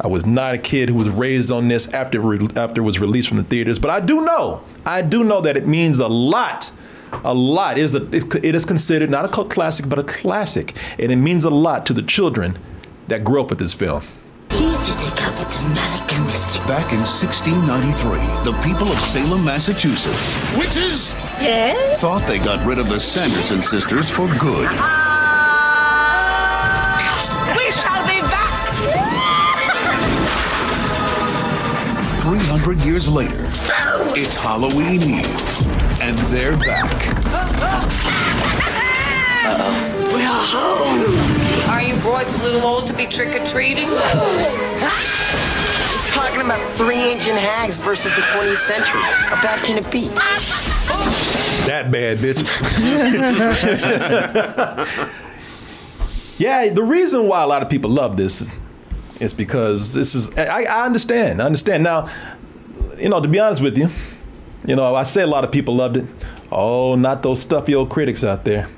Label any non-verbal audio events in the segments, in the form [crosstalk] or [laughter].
I was not a kid who was raised on this after re- after it was released from the theaters, but I do know, I do know that it means a lot. A lot it is a, it is considered not a cult classic, but a classic, and it means a lot to the children that grew up with this film. Back in 1693, the people of Salem, Massachusetts Witches! Yes? thought they got rid of the Sanderson sisters for good. 300 years later, it's Halloween Eve, and they're back. We are home! Are you boys a little old to be trick or treating? Talking about three ancient hags versus the 20th century. How bad can it be? That bad, bitch. [laughs] yeah, the reason why a lot of people love this is because this is. I, I understand. I understand. Now, you know, to be honest with you, you know, I say a lot of people loved it. Oh, not those stuffy old critics out there.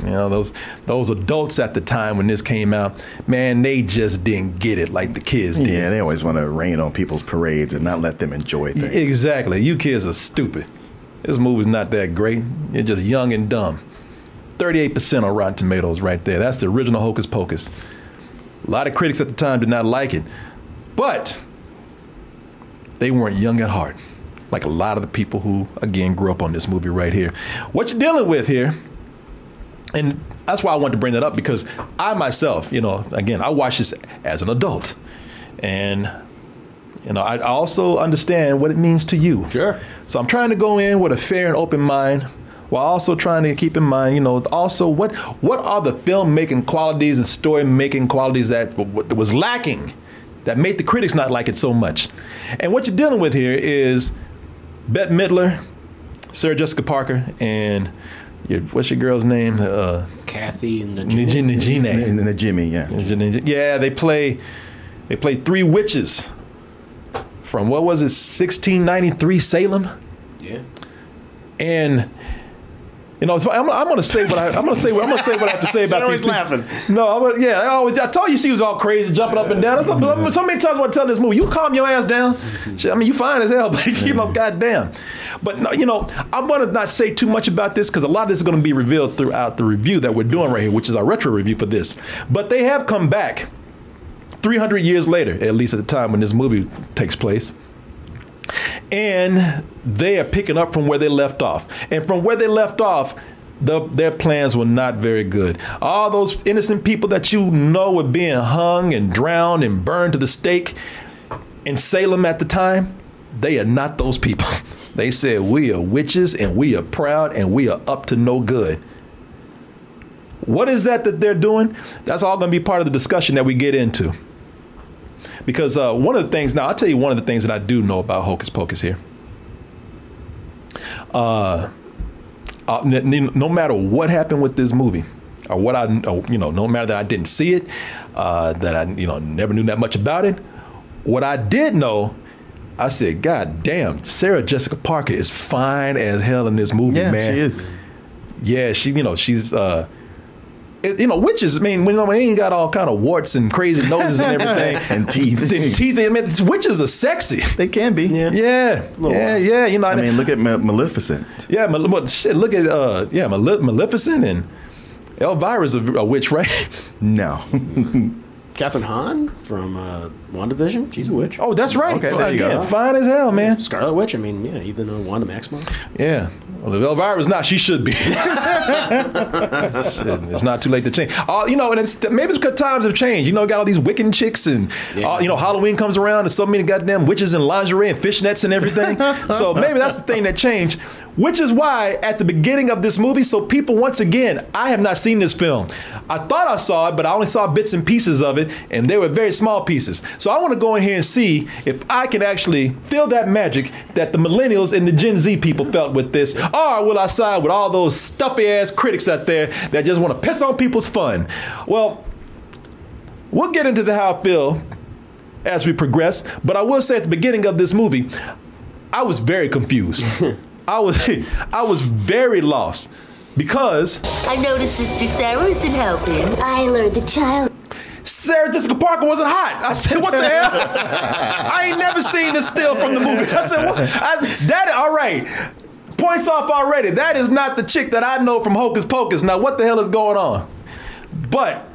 You know, those those adults at the time when this came out, man, they just didn't get it like the kids did. Yeah, they always want to rain on people's parades and not let them enjoy things. Exactly. You kids are stupid. This movie's not that great. You're just young and dumb. 38% on Rotten Tomatoes right there. That's the original Hocus Pocus. A lot of critics at the time did not like it, but they weren't young at heart, like a lot of the people who, again, grew up on this movie right here. What you're dealing with here, and that's why I wanted to bring that up because I myself, you know, again, I watched this as an adult, and you know, I also understand what it means to you. Sure. So I'm trying to go in with a fair and open mind, while also trying to keep in mind, you know, also what what are the filmmaking qualities and story making qualities that was lacking, that made the critics not like it so much. And what you're dealing with here is Bette Midler, Sarah Jessica Parker, and your, what's your girl's name? Uh, Kathy and the Najee Najee. And the Jimmy, yeah. Yeah, they play they play three witches from what was it, 1693 Salem? Yeah. And you know, so I'm, I'm going to say what I, I'm going to say. What, I'm going to say what I have to say about always these. laughing. No, I'm gonna, yeah, I, always, I told you she was all crazy, jumping up and down. That's so many times I tell this movie, you calm your ass down. Shit, I mean, you fine as hell, [laughs] but you know, goddamn. But no, you know, I'm going to not say too much about this because a lot of this is going to be revealed throughout the review that we're doing right here, which is our retro review for this. But they have come back 300 years later, at least at the time when this movie takes place. And they are picking up from where they left off. And from where they left off, the, their plans were not very good. All those innocent people that you know were being hung and drowned and burned to the stake in Salem at the time, they are not those people. [laughs] They said, We are witches and we are proud and we are up to no good. What is that that they're doing? That's all going to be part of the discussion that we get into. Because uh, one of the things, now I'll tell you one of the things that I do know about Hocus Pocus here. Uh, uh, no matter what happened with this movie, or what I, you know, no matter that I didn't see it, uh, that I, you know, never knew that much about it. What I did know, I said, God damn, Sarah Jessica Parker is fine as hell in this movie, Yeah, man. she is. Yeah, she, you know, she's, uh, you know, witches. I mean, when you know, they ain't got all kind of warts and crazy noses and everything, [laughs] And teeth. and teeth. I mean, witches are sexy. They can be. Yeah. Yeah, yeah, yeah. You know, I mean, look at Ma- Maleficent. yeah, Mal- but shit. Look at uh, yeah, Male- Maleficent and Elvira's a, a witch, right? No. [laughs] Kathryn Hahn from uh, WandaVision. She's a witch. Oh, that's right. Okay, there you Again, go. Fine as hell, man. Scarlet Witch. I mean, yeah, even uh, Wanda Maximoff. Yeah. Well, if Elvira's not, she should be. [laughs] Shit, it's not too late to change. Uh, you know, and it's maybe it's because times have changed. You know, got all these Wiccan chicks, and uh, you know, Halloween comes around, and so many goddamn witches in lingerie and fishnets and everything. [laughs] so maybe that's the thing that changed. Which is why at the beginning of this movie, so people once again, I have not seen this film. I thought I saw it, but I only saw bits and pieces of it. and they were very small pieces. So I want to go in here and see if I can actually feel that magic that the millennials and the Gen Z people felt with this, or will I side with all those stuffy ass critics out there that just want to piss on people's fun? Well, we'll get into the how I feel as we progress, but I will say at the beginning of this movie, I was very confused. [laughs] I was [laughs] I was very lost because I noticed Sister Sarah isn't helping. I lured the child. Sarah Jessica Parker wasn't hot. I said, what the hell? [laughs] I ain't never seen this still from the movie. I said, what? I, that, all right. Points off already. That is not the chick that I know from Hocus Pocus. Now, what the hell is going on? But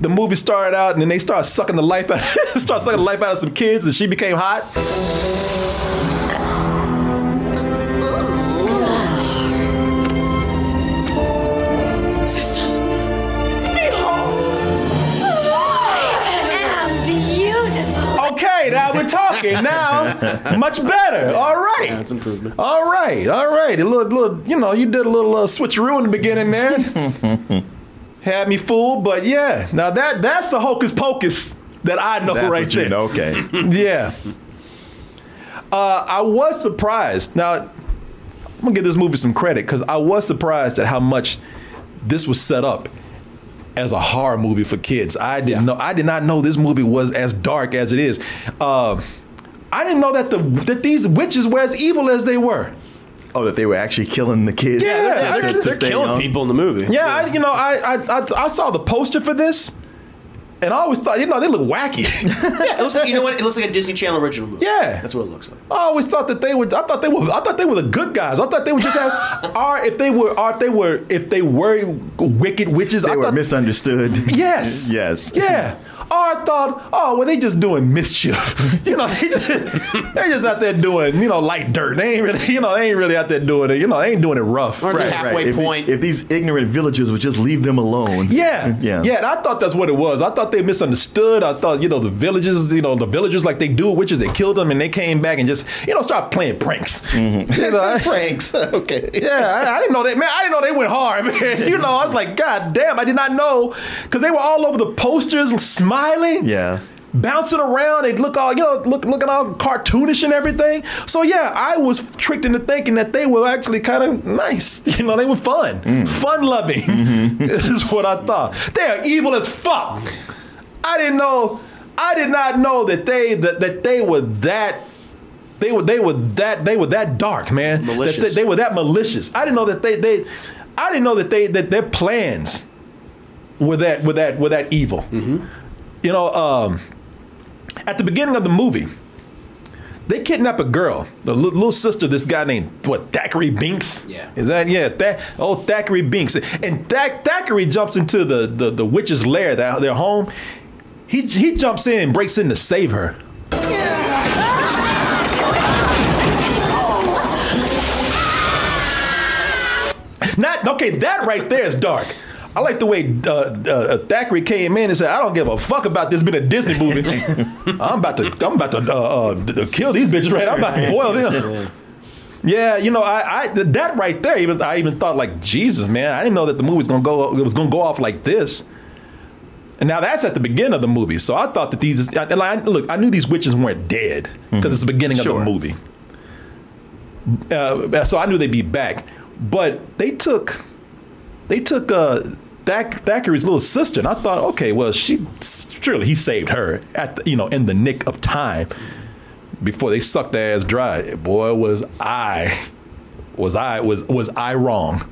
the movie started out and then they start sucking the life out, [laughs] start sucking the life out of some kids and she became hot. We're talking. Now, much better. All right. That's improvement. All right, all right. A little, little, you know, you did a little uh, switcheroo in the beginning there. [laughs] Had me fooled, but yeah. Now that that's the hocus pocus that I know That's right what you there. know. Okay. [laughs] Yeah. Uh, I was surprised. Now, I'm gonna give this movie some credit because I was surprised at how much this was set up as a horror movie for kids. I didn't know. I did not know this movie was as dark as it is. Uh, I didn't know that the that these witches were as evil as they were. Oh, that they were actually killing the kids. Yeah, to- I to- didn't- to They're killing young. people in the movie. Yeah, I, you know, I, I I I saw the poster for this, and I always thought, you know, they look wacky. [laughs] Yeah, it looks like you know what? It looks like a Disney Channel original movie. yeah, That's what it looks like. I always thought that they were. I thought they were. I thought they were the good guys. I thought they were just have. [laughs] or if they were, or if they were, if they were wicked witches, They I were thought, misunderstood. Yes. [laughs] yes. Yeah. Or I thought, oh, well, they just doing mischief. [laughs] you know, [laughs] they just, they just out there doing, you know, light dirt. They ain't really, [laughs] you know, they ain't really out there doing it. You know, they ain't doing it rough. Or the halfway If, point. if these ignorant villagers would just leave them alone. Yeah, Yeah. yeah. And I thought that's what it was. I thought they misunderstood. I thought, you know, the villages, you know, the villagers like they do witches, they killed them and they came back and just, you know, start playing pranks. Mm-hmm. You know, I- Pranks. okay. yeah, I, I didn't know that, man. I didn't know they went hard, man. You know, I was like, God damn, I did not know because they were all over the posters, smiling, Yeah. bouncing around. They look all, you know, look looking all cartoonish and everything. So yeah, I was tricked into thinking that they were actually kind of nice. [laughs] You know, they were fun, mm. fun loving. Mm-hmm. [laughs] is what I thought. They are evil as fuck. I didn't know. I did not know that they that, that they were that. They were they were that they were that dark, man. That Malicious. they, they were that malicious. I didn't know that they they. I didn't know that they that their plans were that were that were that evil. Mm-hmm. You know, um, at the beginning of the movie, they kidnap a girl, the li- little sister, of this guy named what Thackery Binx. Yeah. is that yeah? That oh Thackery Binx, and Thack, Thackery jumps into the the, the witch's lair, their, their home. He he jumps in and breaks in to save her. Not okay. That right there is dark. I like the way uh, uh, Thackery came in and said, "I don't give a fuck about this being a Disney movie. [laughs] I'm about to, I'm about to uh, uh, kill these bitches. Right? I'm about to boil them." [laughs] Yeah, you know, I, I that right there, even I even thought like Jesus, man, I didn't know that the movie was gonna go, it was gonna go off like this. And now that's at the beginning of the movie, so I thought that these, I, I, look, I knew these witches weren't dead because it's the beginning Sure. of the movie. Uh, so I knew they'd be back, but they took, they took uh, Thack, Thackery's little sister, and I thought, okay, well, she surely he saved her at the, you know in the nick of time before they sucked their ass dry. Boy, was I, was I was was I wrong?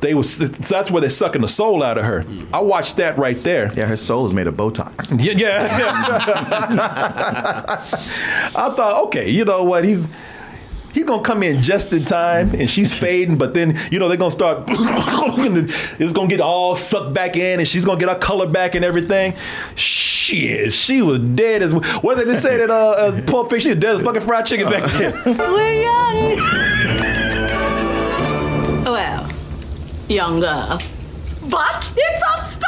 They was that's where they're sucking the soul out of her. I watched that right there. Yeah, her soul is made of Botox. Yeah, yeah. [laughs] I thought, okay, you know what? He's he's gonna come in just in time, and she's fading. But then you know they're gonna start. [laughs] it's gonna get all sucked back in, and she's gonna get her color back and everything. Shit, she was dead as what did they just say that uh, uh [laughs] Pulp Fiction? She was dead as fucking fried chicken back there. [laughs] We're young. well, younger. But it's a star!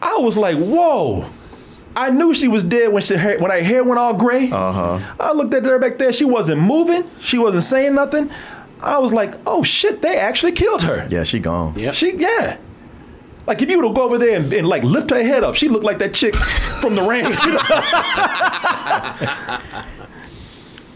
I was like, whoa. I knew she was dead when she when her hair went all gray. Uh huh. I looked at her back there. She wasn't moving. She wasn't saying nothing. I was like, oh shit, they actually killed her. Yeah, she gone. Yep. She yeah. Like if you would to go over there and, and like lift her head up, she looked like that chick from the ranch. You [laughs] know?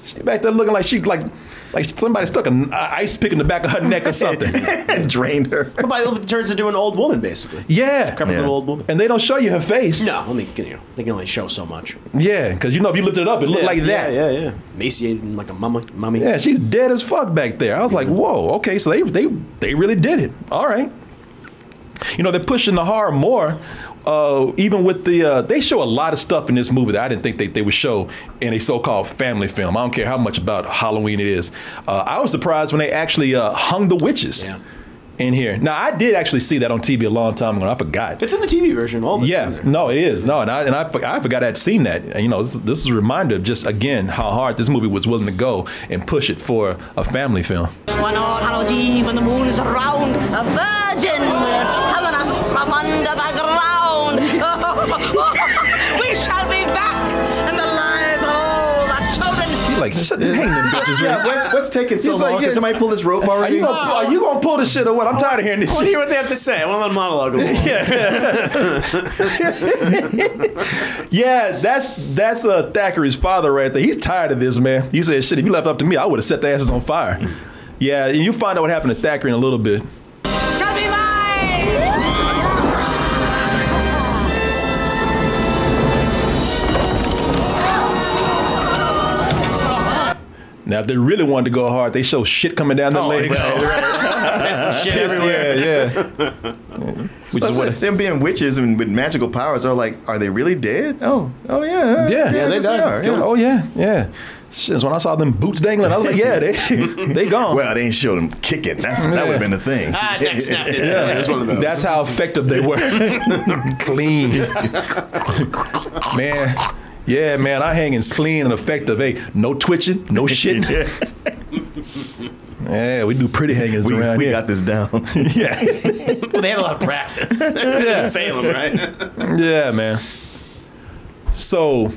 she back there looking like she's like like somebody stuck an ice pick in the back of her neck or something. [laughs] And drained her. But it turns into an old woman, basically. Yeah. Crummy Yeah. little old woman. And they don't show you her face. No, I mean, you know, they can only show so much. Yeah, because you know if you lift it up, it looked like yeah, that. Yeah, yeah, Emaciated and like a mummy. mummy. Yeah, she's dead as fuck back there. I was like, mm-hmm. whoa, okay, so they they they really did it. All right. You know, they're pushing the horror more. Uh, even with the, uh, they show a lot of stuff in this movie that I didn't think they, they would show in a so-called family film. I don't care how much about Halloween it is. Uh, I was surprised when they actually uh, hung the witches Yeah. in here. Now I did actually see that on TV a long time ago. I forgot. It's in the TV version. All of it's in Yeah, no, it is. No, and I and I, I forgot I'd seen that. And, you know, this, this is a reminder of just again how hard this movie was willing to go and push it for a family film. One All Hallows Eve when the moon is around, a virgin will summon us from under the ground. We shall be back in the lives of all the children. He's like, shut the hang them bitches. Yeah, what, what's taking so He's like, long? Can somebody pull this rope Are already? you, gonna, are you gonna pull this shit or what? I'm tired of hearing this I want to shit. hear what they have to say. I want to monologue a little. [laughs] Yeah, that's that's uh, Thackery's father right there. He's tired of this, man. He said, "Shit, if you left up to me, I would have set the asses on fire." Yeah, and you find out what happened to Thackery in a little bit. Now, if they really wanted to go hard, they show shit coming down their legs. Pissing shit everywhere. Yeah, yeah. [laughs] Which That's is what, what. them being witches and with magical powers are like, are they really dead? Oh, oh yeah, Yeah, yeah, they yes, died. are. yeah. Oh yeah, yeah. Shit, when I saw them boots dangling, I was like, yeah, they [laughs] they gone. Well, they ain't showed them kicking. That's that would have been the thing. Ah, neck [laughs] snapped it. Yeah. It was one of those. That's how effective they were. clean. man. Yeah, man, our hanging's clean and effective. Hey, no twitching, no [laughs] shit. yeah, we do pretty hangings we around we here. got this down. [laughs] yeah. [laughs] Well, they had a lot of practice. Yeah. Salem, right? yeah, man. So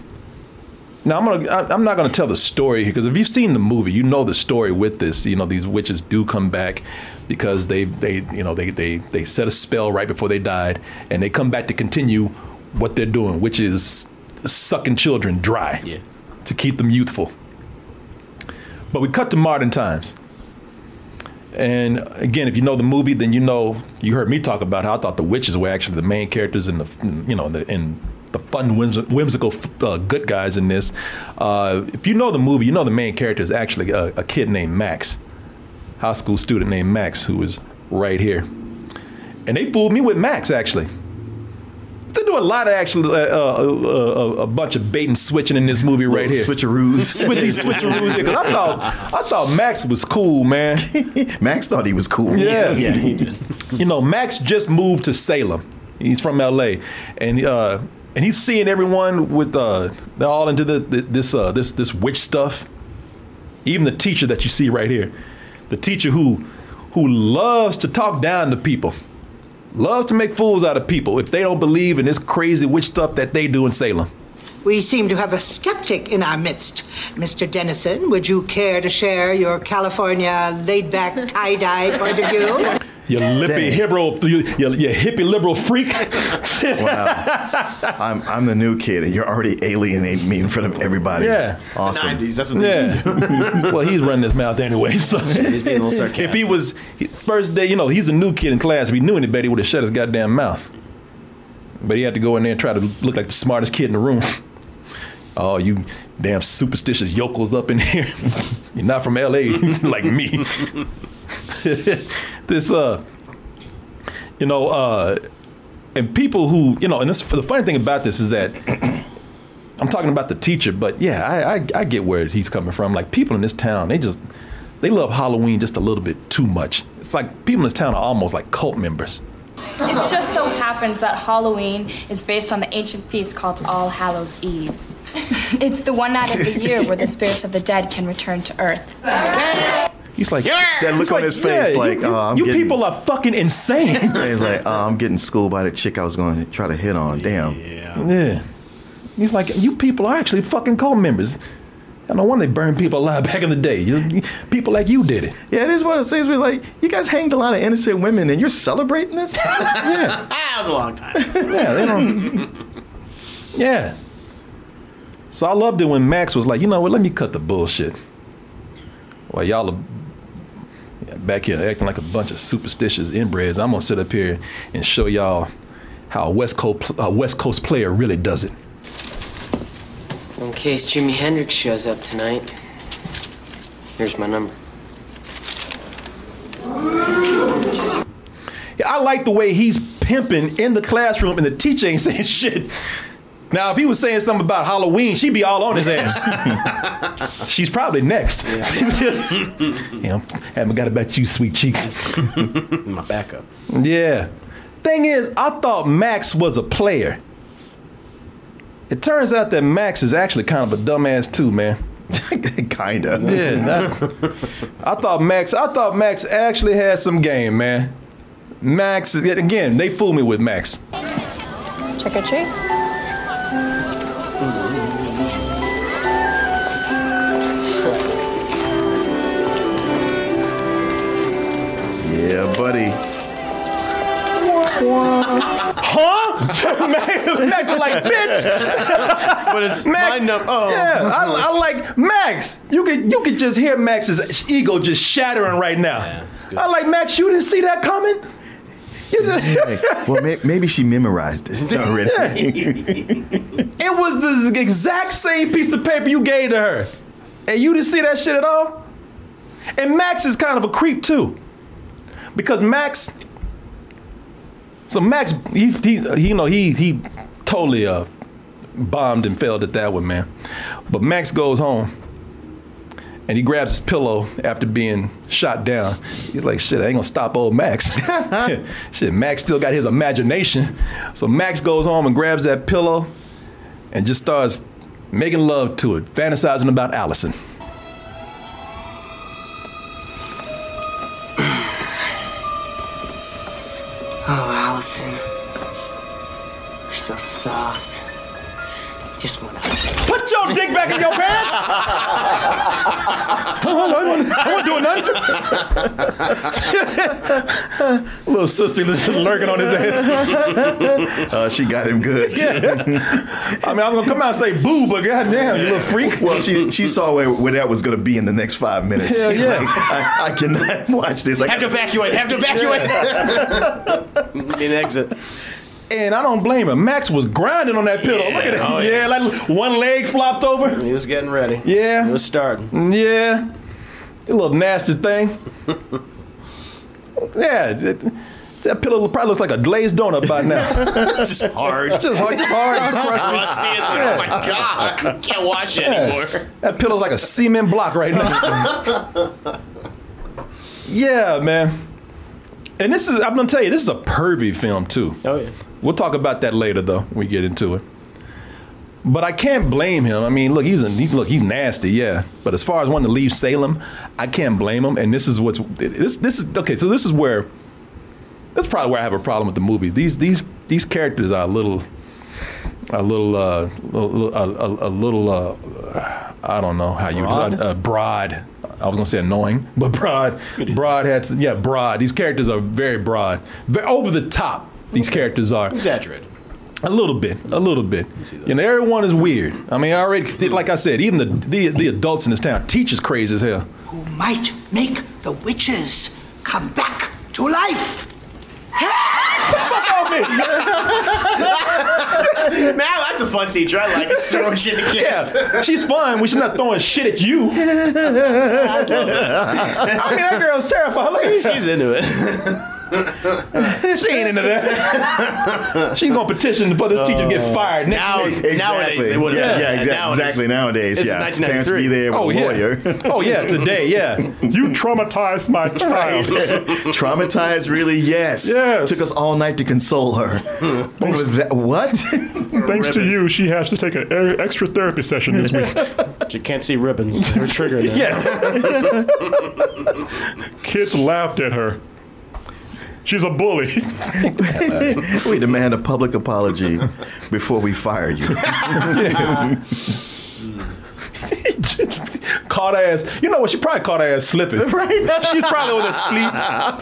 now I'm gonna. I- I'm not gonna tell the story because if you've seen the movie, you know the story with this. You know these witches do come back because they they you know they they they set a spell right before they died, and they come back to continue what they're doing, which is sucking children dry Yeah. to keep them youthful. But we cut to modern times. And again, if you know the movie, then you know you heard me talk about how I thought the witches were actually the main characters in the you know the in the fun whimsical uh, good guys in this. Uh, if you know the movie, you know the main character is actually a, a kid named Max, high school student named Max, who is right here. And they fooled me with Max actually. They do a lot of actually uh, uh, uh, a bunch of bait and switching in this movie right here. Switcheroos. [laughs] With these switcheroos here, 'cause I thought I thought Max was cool, man. [laughs] Max thought he was cool. Yeah. Yeah, he did. You know, Max just moved to Salem. He's from LA, and uh, and he's seeing everyone with uh, they're all into the, the this uh, this this witch stuff. Even the teacher that you see right here, the teacher who who loves to talk down to people, loves to make fools out of people if they don't believe in this crazy witch stuff that they do in Salem. We seem to have a skeptic in our midst. Mr. Dennison, would you care to share your California laid back tie dye point of view? [laughs] You lippy Dang. liberal, you, you, you hippie liberal freak. [laughs] Wow. I'm I'm the new kid, and you're already alienating me in front of everybody. Yeah. Awesome. The 90s. That's what they used do. Yeah. [laughs] well, he's running his mouth anyway. So He's being a little sarcastic. If he was first day, you know, he's a new kid in class. If he knew any better, he would have shut his goddamn mouth. But he had to go in there and try to look like the smartest kid in the room. [laughs] Oh, you damn superstitious yokels up in here. You're not from LA like me. This uh you know, uh and people who, you know, and this the funny thing about this is that [clears throat] I'm talking about the teacher, but yeah, I, I I get where he's coming from. Like people in this town, they just they love Halloween just a little bit too much. It's like people in this town are almost like cult members. It just so happens that Halloween is based on the ancient feast called All Hallows Eve. It's the one night of the year where the spirits of the dead can return to Earth. He's like yeah. That look he's on his face, yeah, like, you, you- oh, I'm you getting- people are fucking insane. [laughs] He's like, oh, I'm getting schooled by the chick I was going to try to hit on. Damn. Yeah. yeah, he's like you people are actually fucking cult members. I no wonder they burned people alive [laughs] back in the day. You- People like you did it. Yeah, it is one of those things where like you guys hanged a lot of innocent women and you're celebrating this. [laughs] Yeah, that was a long time. yeah, they don't. Yeah. So I loved it when Max was like, you know what? Let me cut the bullshit. While y'all are back here acting like a bunch of superstitious inbreds, I'm gonna sit up here and show y'all how a West Coast a West Coast player really does it. In case Jimi Hendrix shows up tonight, here's my number. Yeah, I like the way he's pimping in the classroom and the teacher ain't [laughs] saying shit. Now, if he was saying something about Halloween, she'd be all on his ass. [laughs] She's probably next. Yeah, [laughs] haven't got about you, sweet cheeks. [laughs] My backup. Yeah. Thing is, I thought Max was a player. It turns out that Max is actually kind of a dumbass too, man. Kinda. Yeah. I, I thought Max. I thought Max actually had some game, man. Max again. They fooled me with Max. Trick or treat. Yeah, buddy. Huh? [laughs] Max, Max was like, bitch. [laughs] But it's Max, my number. Oh. Yeah, I, I like Max. You could you could just hear Max's ego just shattering right now. Yeah. I like Max. You didn't see that coming. You well, may, maybe she memorized it [laughs] already. it was the exact same piece of paper you gave to her, and you didn't see that shit at all. And Max is kind of a creep too, because Max. So Max, he, he, you know, he he totally uh bombed and failed at that one, man. But Max goes home and he grabs his pillow after being shot down. He's like, shit, I ain't gonna stop old Max. [laughs] [laughs] shit, Max still got his imagination. So Max goes home and grabs that pillow and just starts making love to it, fantasizing about Allison. Allison. You're so soft. Just wanna. Put your dick back in your pants! I wasn't doing nothing. Little sister just lurking on his ass. [laughs] Uh, she got him good. [laughs] I mean, I was gonna come out and say boo, but goddamn, you little freak. Well, she she saw where, where that was going to be in the next five minutes. Hell yeah. Like, I, I cannot [laughs] watch this. I Have to evacuate. Have to evacuate. Need an exit. And I don't blame him. Max was grinding on that pillow. Look at that. oh, yeah. yeah. like one leg flopped over. He was getting ready. Yeah. He was starting. Yeah. A little nasty thing. [laughs] yeah. it- that pillow probably looks like a glazed donut by now. It's [laughs] just hard. just hard, just hard. [laughs] It's rusty. It's like, oh my god, I can't wash it Yeah. anymore. That pillow's like a cement block right now. yeah, man. And this is, I'm gonna tell you, this is a pervy film too. Oh yeah. We'll talk about that later, though. When we get into it. But I can't blame him. I mean, look, he's a, he, look, he's nasty, yeah. But as far as wanting to leave Salem, I can't blame him. And this is what's this this is okay. So this is where that's probably where I have a problem with the movie. These these these characters are a little a little uh, a, a, a little uh, I don't know how you Broad? uh, broad. I was gonna say annoying, but broad. [laughs] Broad had to, yeah broad. These characters are very broad, very over the top. These characters are Exaggerated. a little bit, a little bit. You know, everyone is weird. I mean, I already, like I said, even the, the the adults in this town, teachers crazy as hell. Who might make the witches come back to life? [laughs] Man, that's a fun teacher. I like just throwing shit at kids. Yeah, she's fun when she's not throwing shit at you. [laughs] I I mean, that girl's terrified. Look at She's into it. [laughs] She ain't into that. She's gonna petition for this teacher to get uh, fired next Now, week. Exactly. nowadays they would yeah, have. yeah, exa- exactly. Nowadays, This yeah. 1993. Parents be there with Oh a yeah. lawyer. Oh yeah. Today, yeah. [laughs] You traumatized my child. [laughs] Traumatized, really? Yes. Yes. Took us all night to console her. Over that, what? Thanks to you, she has to take an extra therapy session this week. She can't see ribbons. Her trigger. Now. Yeah. Kids laughed at her. She's a bully. [laughs] we demand a public apology before we fire you. [laughs] caught ass. You know what? She probably caught ass slipping. [laughs] Right. She's probably over there asleep.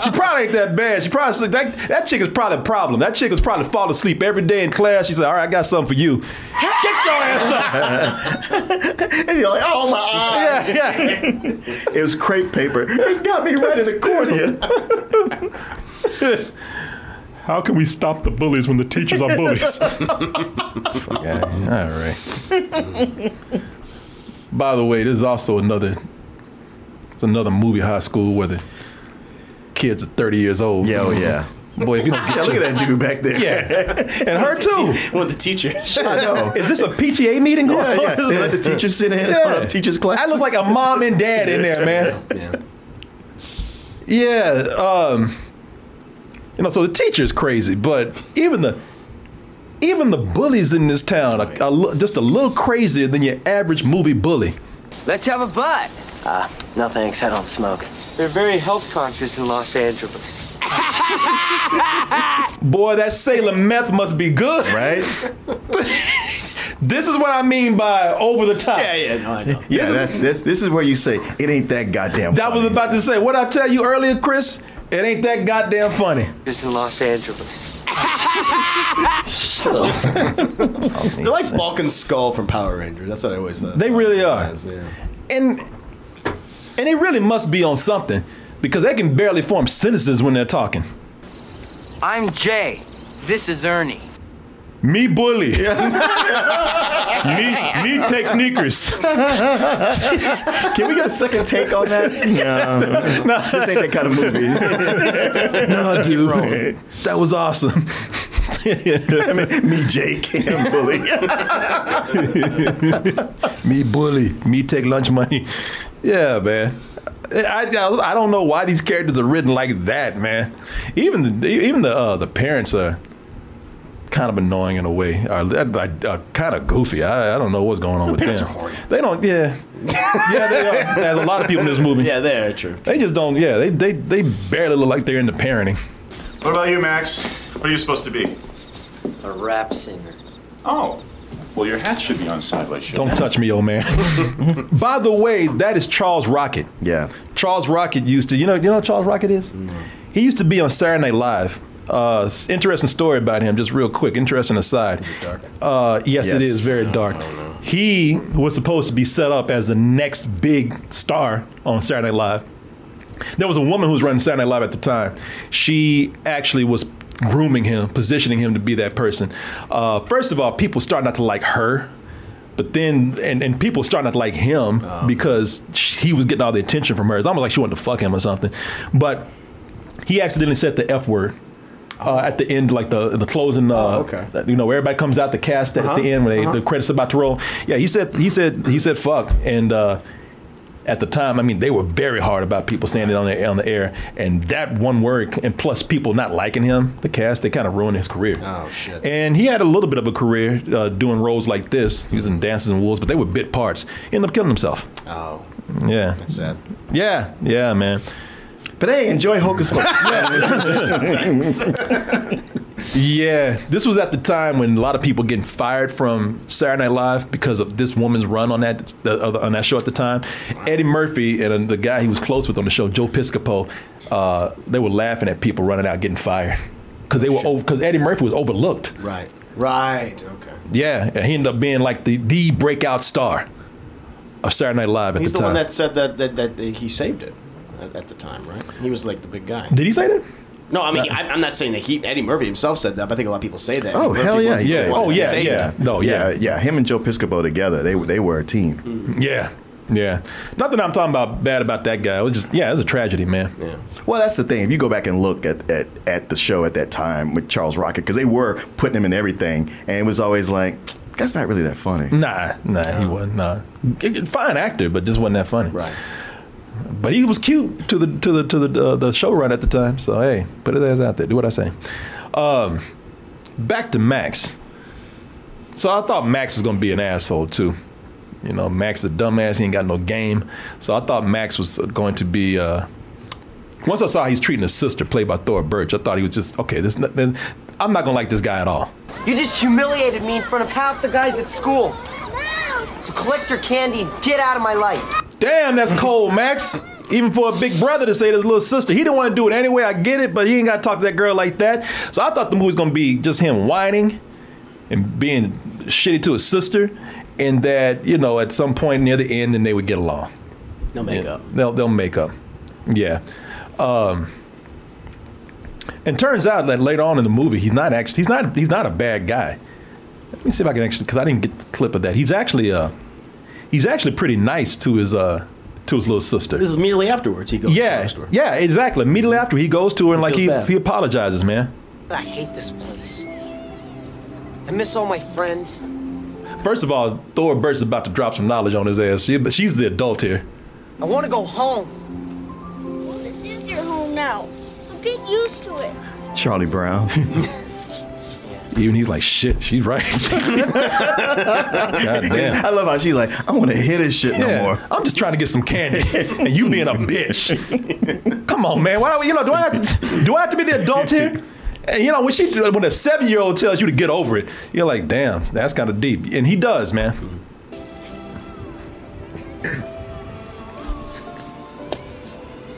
She probably ain't that bad. She probably sleep. That, that chick is probably a problem. That chick is probably falling asleep every day in class. She said, "All right, I got something for you. Get your ass up." and you're like, oh my eye. Yeah, yeah. It was crepe paper. It got me right in the corner. [laughs] How can we stop the bullies when the teachers are bullies? [laughs] Yeah, all right. By the way, there's also another. It's another movie high school where the kids are 30 years old. Yeah, oh, yeah. Boy, if you don't [laughs] get Yeah, look at that dude back there. Yeah, and her too. One of the teachers. I know. Is this a PTA meeting going Yeah, yeah. on? They let the teachers sit in on the teachers' I look classes. like a mom and dad in there, man. Yeah. Yeah, um, you know, so the teacher's crazy, but even the even the bullies in this town are, are just a little crazier than your average movie bully. Let's have a butt. Uh, no thanks, I don't smoke. They're very health conscious in Los Angeles. [laughs] Boy, that Salem meth must be good, right? [laughs] this is what I mean by over the top. Yeah, yeah, no, I know. Yeah, that, this, this is where you say it ain't that goddamn. That was about to say what I tell you earlier, Chris. It ain't that goddamn funny. Just in Los Angeles. [laughs] They're like Bulk and Skull from Power Rangers. That's what I always thought. They really are. Yeah. And and they really must be on something because they can barely form sentences when they're talking. I'm Jay. This is Ernie. Me bully. [laughs] me me take sneakers. [laughs] Can we get a second take on that? No, [laughs] this ain't that kind of movie. no, dude. That was awesome. I mean, me, Jake, and Bully. me bully. Me take lunch money. Yeah, man. I, I, I don't know why these characters are written like that, man. Even the even the uh, the parents are kind of annoying in a way. Are, are, are kind of goofy. I, I don't know what's going on with parents them. are horny. They don't. Yeah, [laughs] yeah. They are. There's a lot of people in this movie. Yeah, they're true. They just don't. Yeah, they they they barely look like they're into parenting. What about you, Max? What are you supposed to be? A rap singer. Oh. Well, your hat should be on sideways. Don't it? touch me, old man. [laughs] By the way, that is Charles Rocket. Yeah. Charles Rocket used to, you know, you know what Charles Rocket is? He used to be on Saturday Night Live. Uh, interesting story about him, just real quick. Interesting aside. Is it dark? Uh, yes, it Yes. is very dark. He was supposed to be set up as the next big star on Saturday Night Live. There was a woman who was running Saturday Night Live at the time. She actually was grooming him, positioning him to be that person. Uh, first of all, people start not to like her. But then, and, and people start not to like him because sh- he was getting all the attention from her. It's almost like she wanted to fuck him or something. But he accidentally said the F word. Uh, at the end, like the the closing, uh, Oh, okay. you know, everybody comes out the cast at Uh-huh, the end when they, uh-huh. the credits about to roll. Yeah, he said he said he said fuck, and uh, at the time, I mean, they were very hard about people saying it on the on the air, and that one word, and plus people not liking him, the cast, they kind of ruined his career. Oh shit. And he had a little bit of a career uh, doing roles like this. He was in Dances and Wolves, but they were bit parts. He ended up killing himself. Oh, Yeah. that's sad. Yeah. Yeah, man. But hey, enjoy Hocus Pocus. [laughs] Yeah. This was at the time when a lot of people getting fired from Saturday Night Live because of this woman's run on that the, on that show at the time. Eddie Murphy and uh, the guy he was close with on the show, Joe Piscopo, uh, they were laughing at people running out getting fired because they were because Eddie Murphy was overlooked. Right. Right. Okay. Yeah, and he ended up being like the the breakout star of Saturday Night Live at He's the the time. one that said that, that that he saved it at, at the time, right? He was like the big guy. Did he say that? No, I mean I, I'm not saying that he Eddie Murphy himself said that. But I think a lot of people say that. Oh Eddie hell Murphy yeah, was the yeah. one Oh, that yeah, saved yeah. it. No, yeah, yeah. yeah. Him and Joe Piscopo together, they they were a team. Mm-hmm. Yeah, yeah. Not that I'm talking about bad about that guy. It was just yeah, it was a tragedy, man. Yeah. Well, that's the thing. If you go back and look at at, at the show at that time with Charles Rocket, because they were putting him in everything, and it was always like, that's not really that funny. Nah, nah, he wasn't. Nah, G- g- fine actor, but just wasn't that funny. Right. But he was cute to the to the to the uh, the show run at the time. So hey, put it as out there. Do what I say. Um, back to Max. So I thought Max was gonna be an asshole too. You know, Max is a dumbass. He ain't got no game. So I thought Max was going to be. Uh, once I saw he's treating his sister, played by Thora Birch, I thought he was just okay. This, I'm not gonna like this guy at all. You just humiliated me in front of half the guys at school. So collect your candy and get out of my life. Damn, that's cold, Max. Even for a big brother to say to his little sister, he didn't want to do it anyway. I get it, but he ain't got to talk to that girl like that. So I thought the movie was gonna be just him whining and being shitty to his sister, and that you know at some point near the end, then they would get along. They'll make Yeah, up. They'll they'll make up. Yeah. Um, and turns out that later on in the movie, he's not actually he's not he's not a bad guy. Let me see if I can actually because I didn't get the clip of that. He's actually uh he's actually pretty nice to his uh to his little sister. This is immediately afterwards. He goes. Yeah, yeah, exactly. Immediately after he goes to her and like he bad. he apologizes, man. I hate this place. I miss all my friends. First of all, Thora Birch's about to drop some knowledge on his ass. She, but she's the adult here. I want to go home. Well, this is your home now, so get used to it. Charlie Brown. [laughs] Even he's like, shit, she's right. [laughs] God damn. I love how she's like, I want to hear this shit no more. I'm just trying to get some candy, and you being a bitch. Come on, man. Why? You know, do I have to, do I have to be the adult here? And you know, when she when a seven year old tells you to get over it, you're like, damn, that's kind of deep. And he does, man.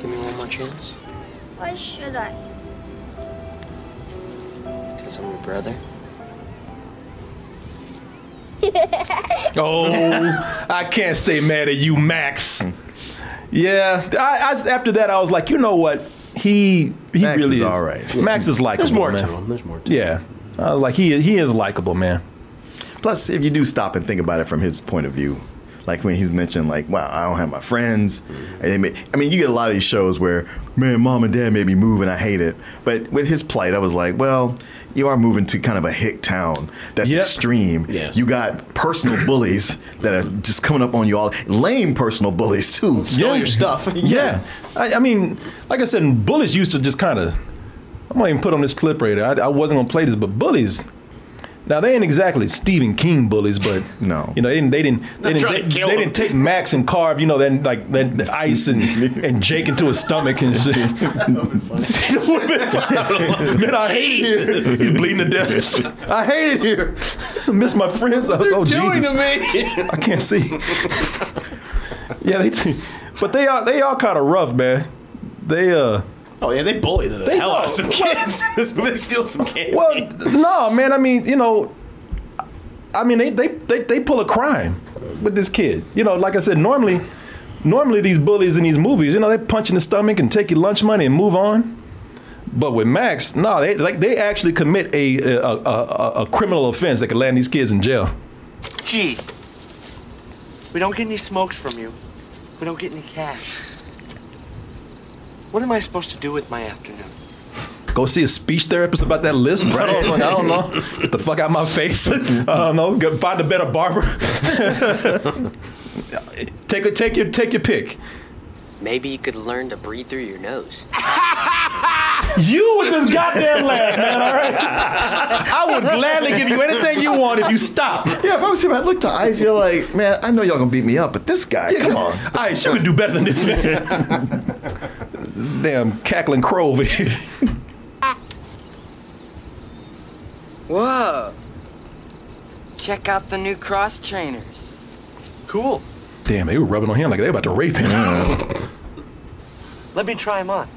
Give me one more chance. Why should I? Because I'm your brother. [laughs] Oh, I can't stay mad at you, Max. Yeah, I, I, after that, I was like, you know what? He he Max really is is all right. Max is likable. There's more man. to him. There's more to him. Yeah, I was like, he he is likable, man. Plus, if you do stop and think about it from his point of view, like when he's mentioned, like, wow, I don't have my friends. Mm-hmm. They may, I mean, you get a lot of these shows where, man, mom and dad made me move and I hate it. But with his plight, I was like, well, you are moving to kind of a hick town that's Yep. extreme. Yes. You got personal [clears throat] bullies that are just coming up on you all, lame personal bullies too. Steal your stuff. [laughs] Yeah, I, I mean, like I said, bullies used to just kind of. I'm gonna even put on this clip right here. I, I wasn't gonna play this, but bullies. Now they ain't exactly Stephen King bullies, but [laughs] No. you know they didn't they didn't they didn't, they, they didn't take Max and carve you know then like then the ice and [laughs] and Jake into his stomach and shit. [laughs] Man, I hate it here. He's bleeding to death. I hate it here. I miss my friends. Oh, oh doing Jesus. to me? I can't see. yeah, they, but they are they are kind of rough, man. They uh. Oh yeah, they bully the They hell out of some kids. [laughs] they steal some candy. Well, no, man. I mean, you know, I mean, they, they they they pull a crime with this kid. You know, like I said, normally, normally these bullies in these movies, you know, they punch in the stomach and take your lunch money and move on. But with Max, no, they like they actually commit a a, a, a, a criminal offense that could land these kids in jail. Gee, we don't get any smokes from you. We don't get any cash. What am I supposed to do with my afternoon? Go see a speech therapist about that list, bro. I don't, I don't know. Get the fuck out of my face. [laughs] I don't know. Go find a better barber. [laughs] take a, take your take your pick. Maybe you could learn to breathe through your nose. [laughs] You with this goddamn laugh, man. All right. [laughs] I would gladly give you anything you want if you stop. Yeah, if I was him, I'd look to Ice. You're like, man, I know y'all gonna beat me up, but this guy, come on. Ice, you could do better than this, man. Damn cackling crow over here. Whoa. Check out the new cross trainers. Cool. Damn, they were rubbing on him like they were about to rape him. [laughs] Let me try them on.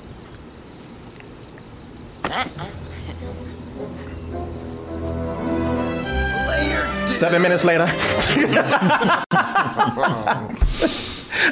Seven minutes later. [laughs]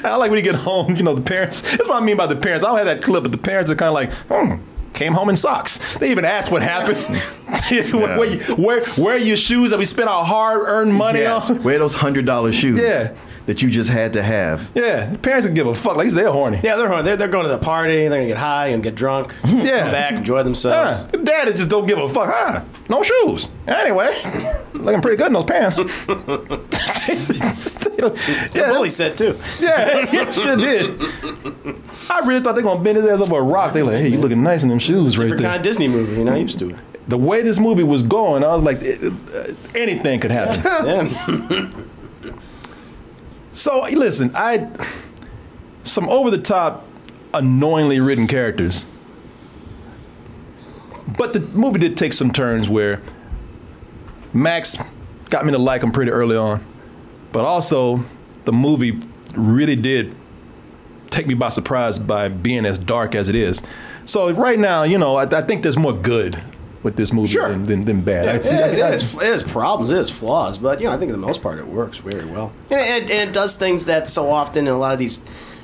I like when you get home, you know, the parents. That's what I mean by the parents. I don't have that clip, but the parents are kind of like, hmm, came home in socks. They even asked what happened. [laughs] where, where, where, where are your shoes that we spent our hard earned money Yes, on? wear those hundred dollar shoes. Yeah. That you just had to have. Yeah, parents would give a fuck. Like they're horny. Yeah, they're horny. they're, they're going to the party. They're gonna get high and get drunk. [laughs] Yeah. come back, enjoy themselves. Huh. Daddy just don't give a fuck. Huh? No shoes. Anyway, [laughs] looking pretty good in those pants. The [laughs] bully said too. Yeah, he sure did. I really thought they were gonna bend his ass over a rock. They like, hey, you looking nice in them shoes right there. kind of Disney movie. You're not used to it. The way this movie was going, I was like, it- uh, anything could happen. Yeah. So listen, I some over the top, annoyingly written characters. But the movie did take some turns where Max got me to like him pretty early on. but also the movie really did take me by surprise by being as dark as it is. So right now, you know, I, I think there's more good with this movie Sure. than, than, than bad. Yeah, I it, see- has, it, has, it has problems, it has flaws, but you know, I think for the most part it works very well. And it, and it does things that so often in a lot of these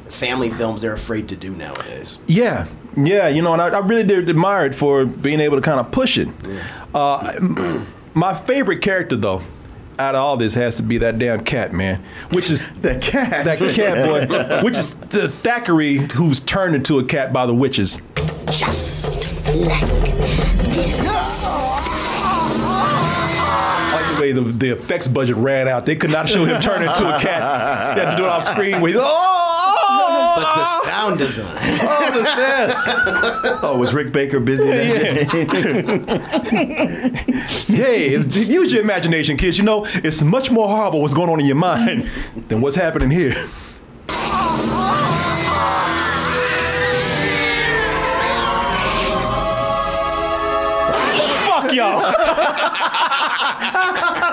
family films they're afraid to do nowadays. Yeah, yeah, you know, and I, I really did admire it for being able to kind of push it. Uh, [clears throat] my favorite character, though, out of all this, has to be that damn cat, man. Which is [laughs] that cat, that cat boy, which is the Thackery who's turned into a cat by the witches. Just like this. Like the way the, the effects budget ran out, they could not show him turn into a cat. They had to do it off screen. Where he's oh, But the sound design. oh, the sass. Oh, was Rick Baker busy? That [laughs] hey, it's, use your imagination, kids. You know, it's much more horrible what's going on in your mind than what's happening here. Y'all. [laughs]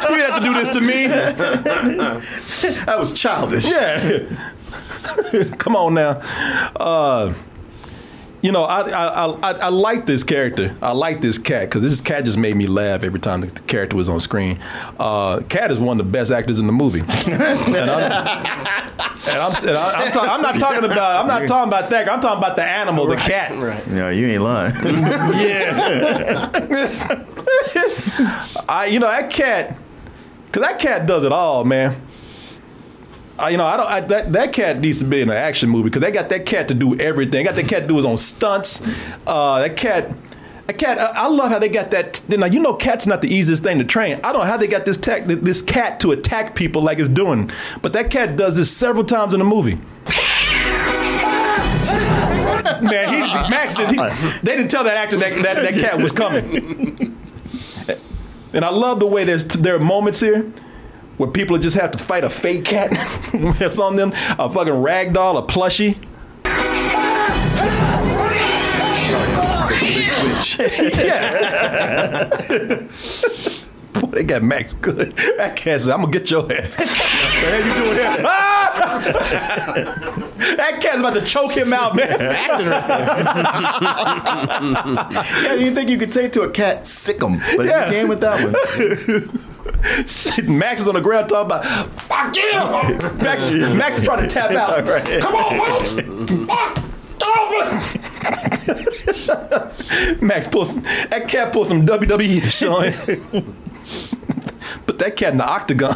you have to do this to me. that was childish. Yeah. [laughs] Come on now. Uh, you know, I, I I I like this character. I like this cat because this cat just made me laugh every time the, the character was on screen. Uh, cat is one of the best actors in the movie. [laughs] and I'm, and I'm, and I, I'm, talk, I'm not talking about I'm not talking about that. I'm talking about the animal, the cat. Right. No, you ain't lying. [laughs] Yeah. [laughs] I you know that cat, cause that cat does it all, man. I, you know, I don't. I, that that cat needs to be in an action movie because they got that cat to do everything. Got that cat to do his own stunts. Uh, that cat. That cat, I, I love how they got that. Now you know, cat's not the easiest thing to train. I don't know how they got this tech, this cat to attack people like it's doing, but that cat does this several times in the movie. Man, he, Max, he, they didn't tell that actor that, that that cat was coming. And I love the way there's there are moments here where people just have to fight a fake cat [laughs] that's on them, a fucking rag doll, a plushie. [laughs] yeah. Boy, they got Max good. That cat said, I'm gonna get your ass. what the hell you doing here? Ah! [laughs] that cat's about to choke him out, man. yeah, you think you could take to a cat, sick 'em, but Yeah. you can with that one. [laughs] Shit, Max is on the ground talking about, fuck you! [laughs] Max, Max is trying to tap out. [laughs] Right. Come on, Max! Max pulls, that cat pulls some WWE shit on him. Put that cat in the octagon.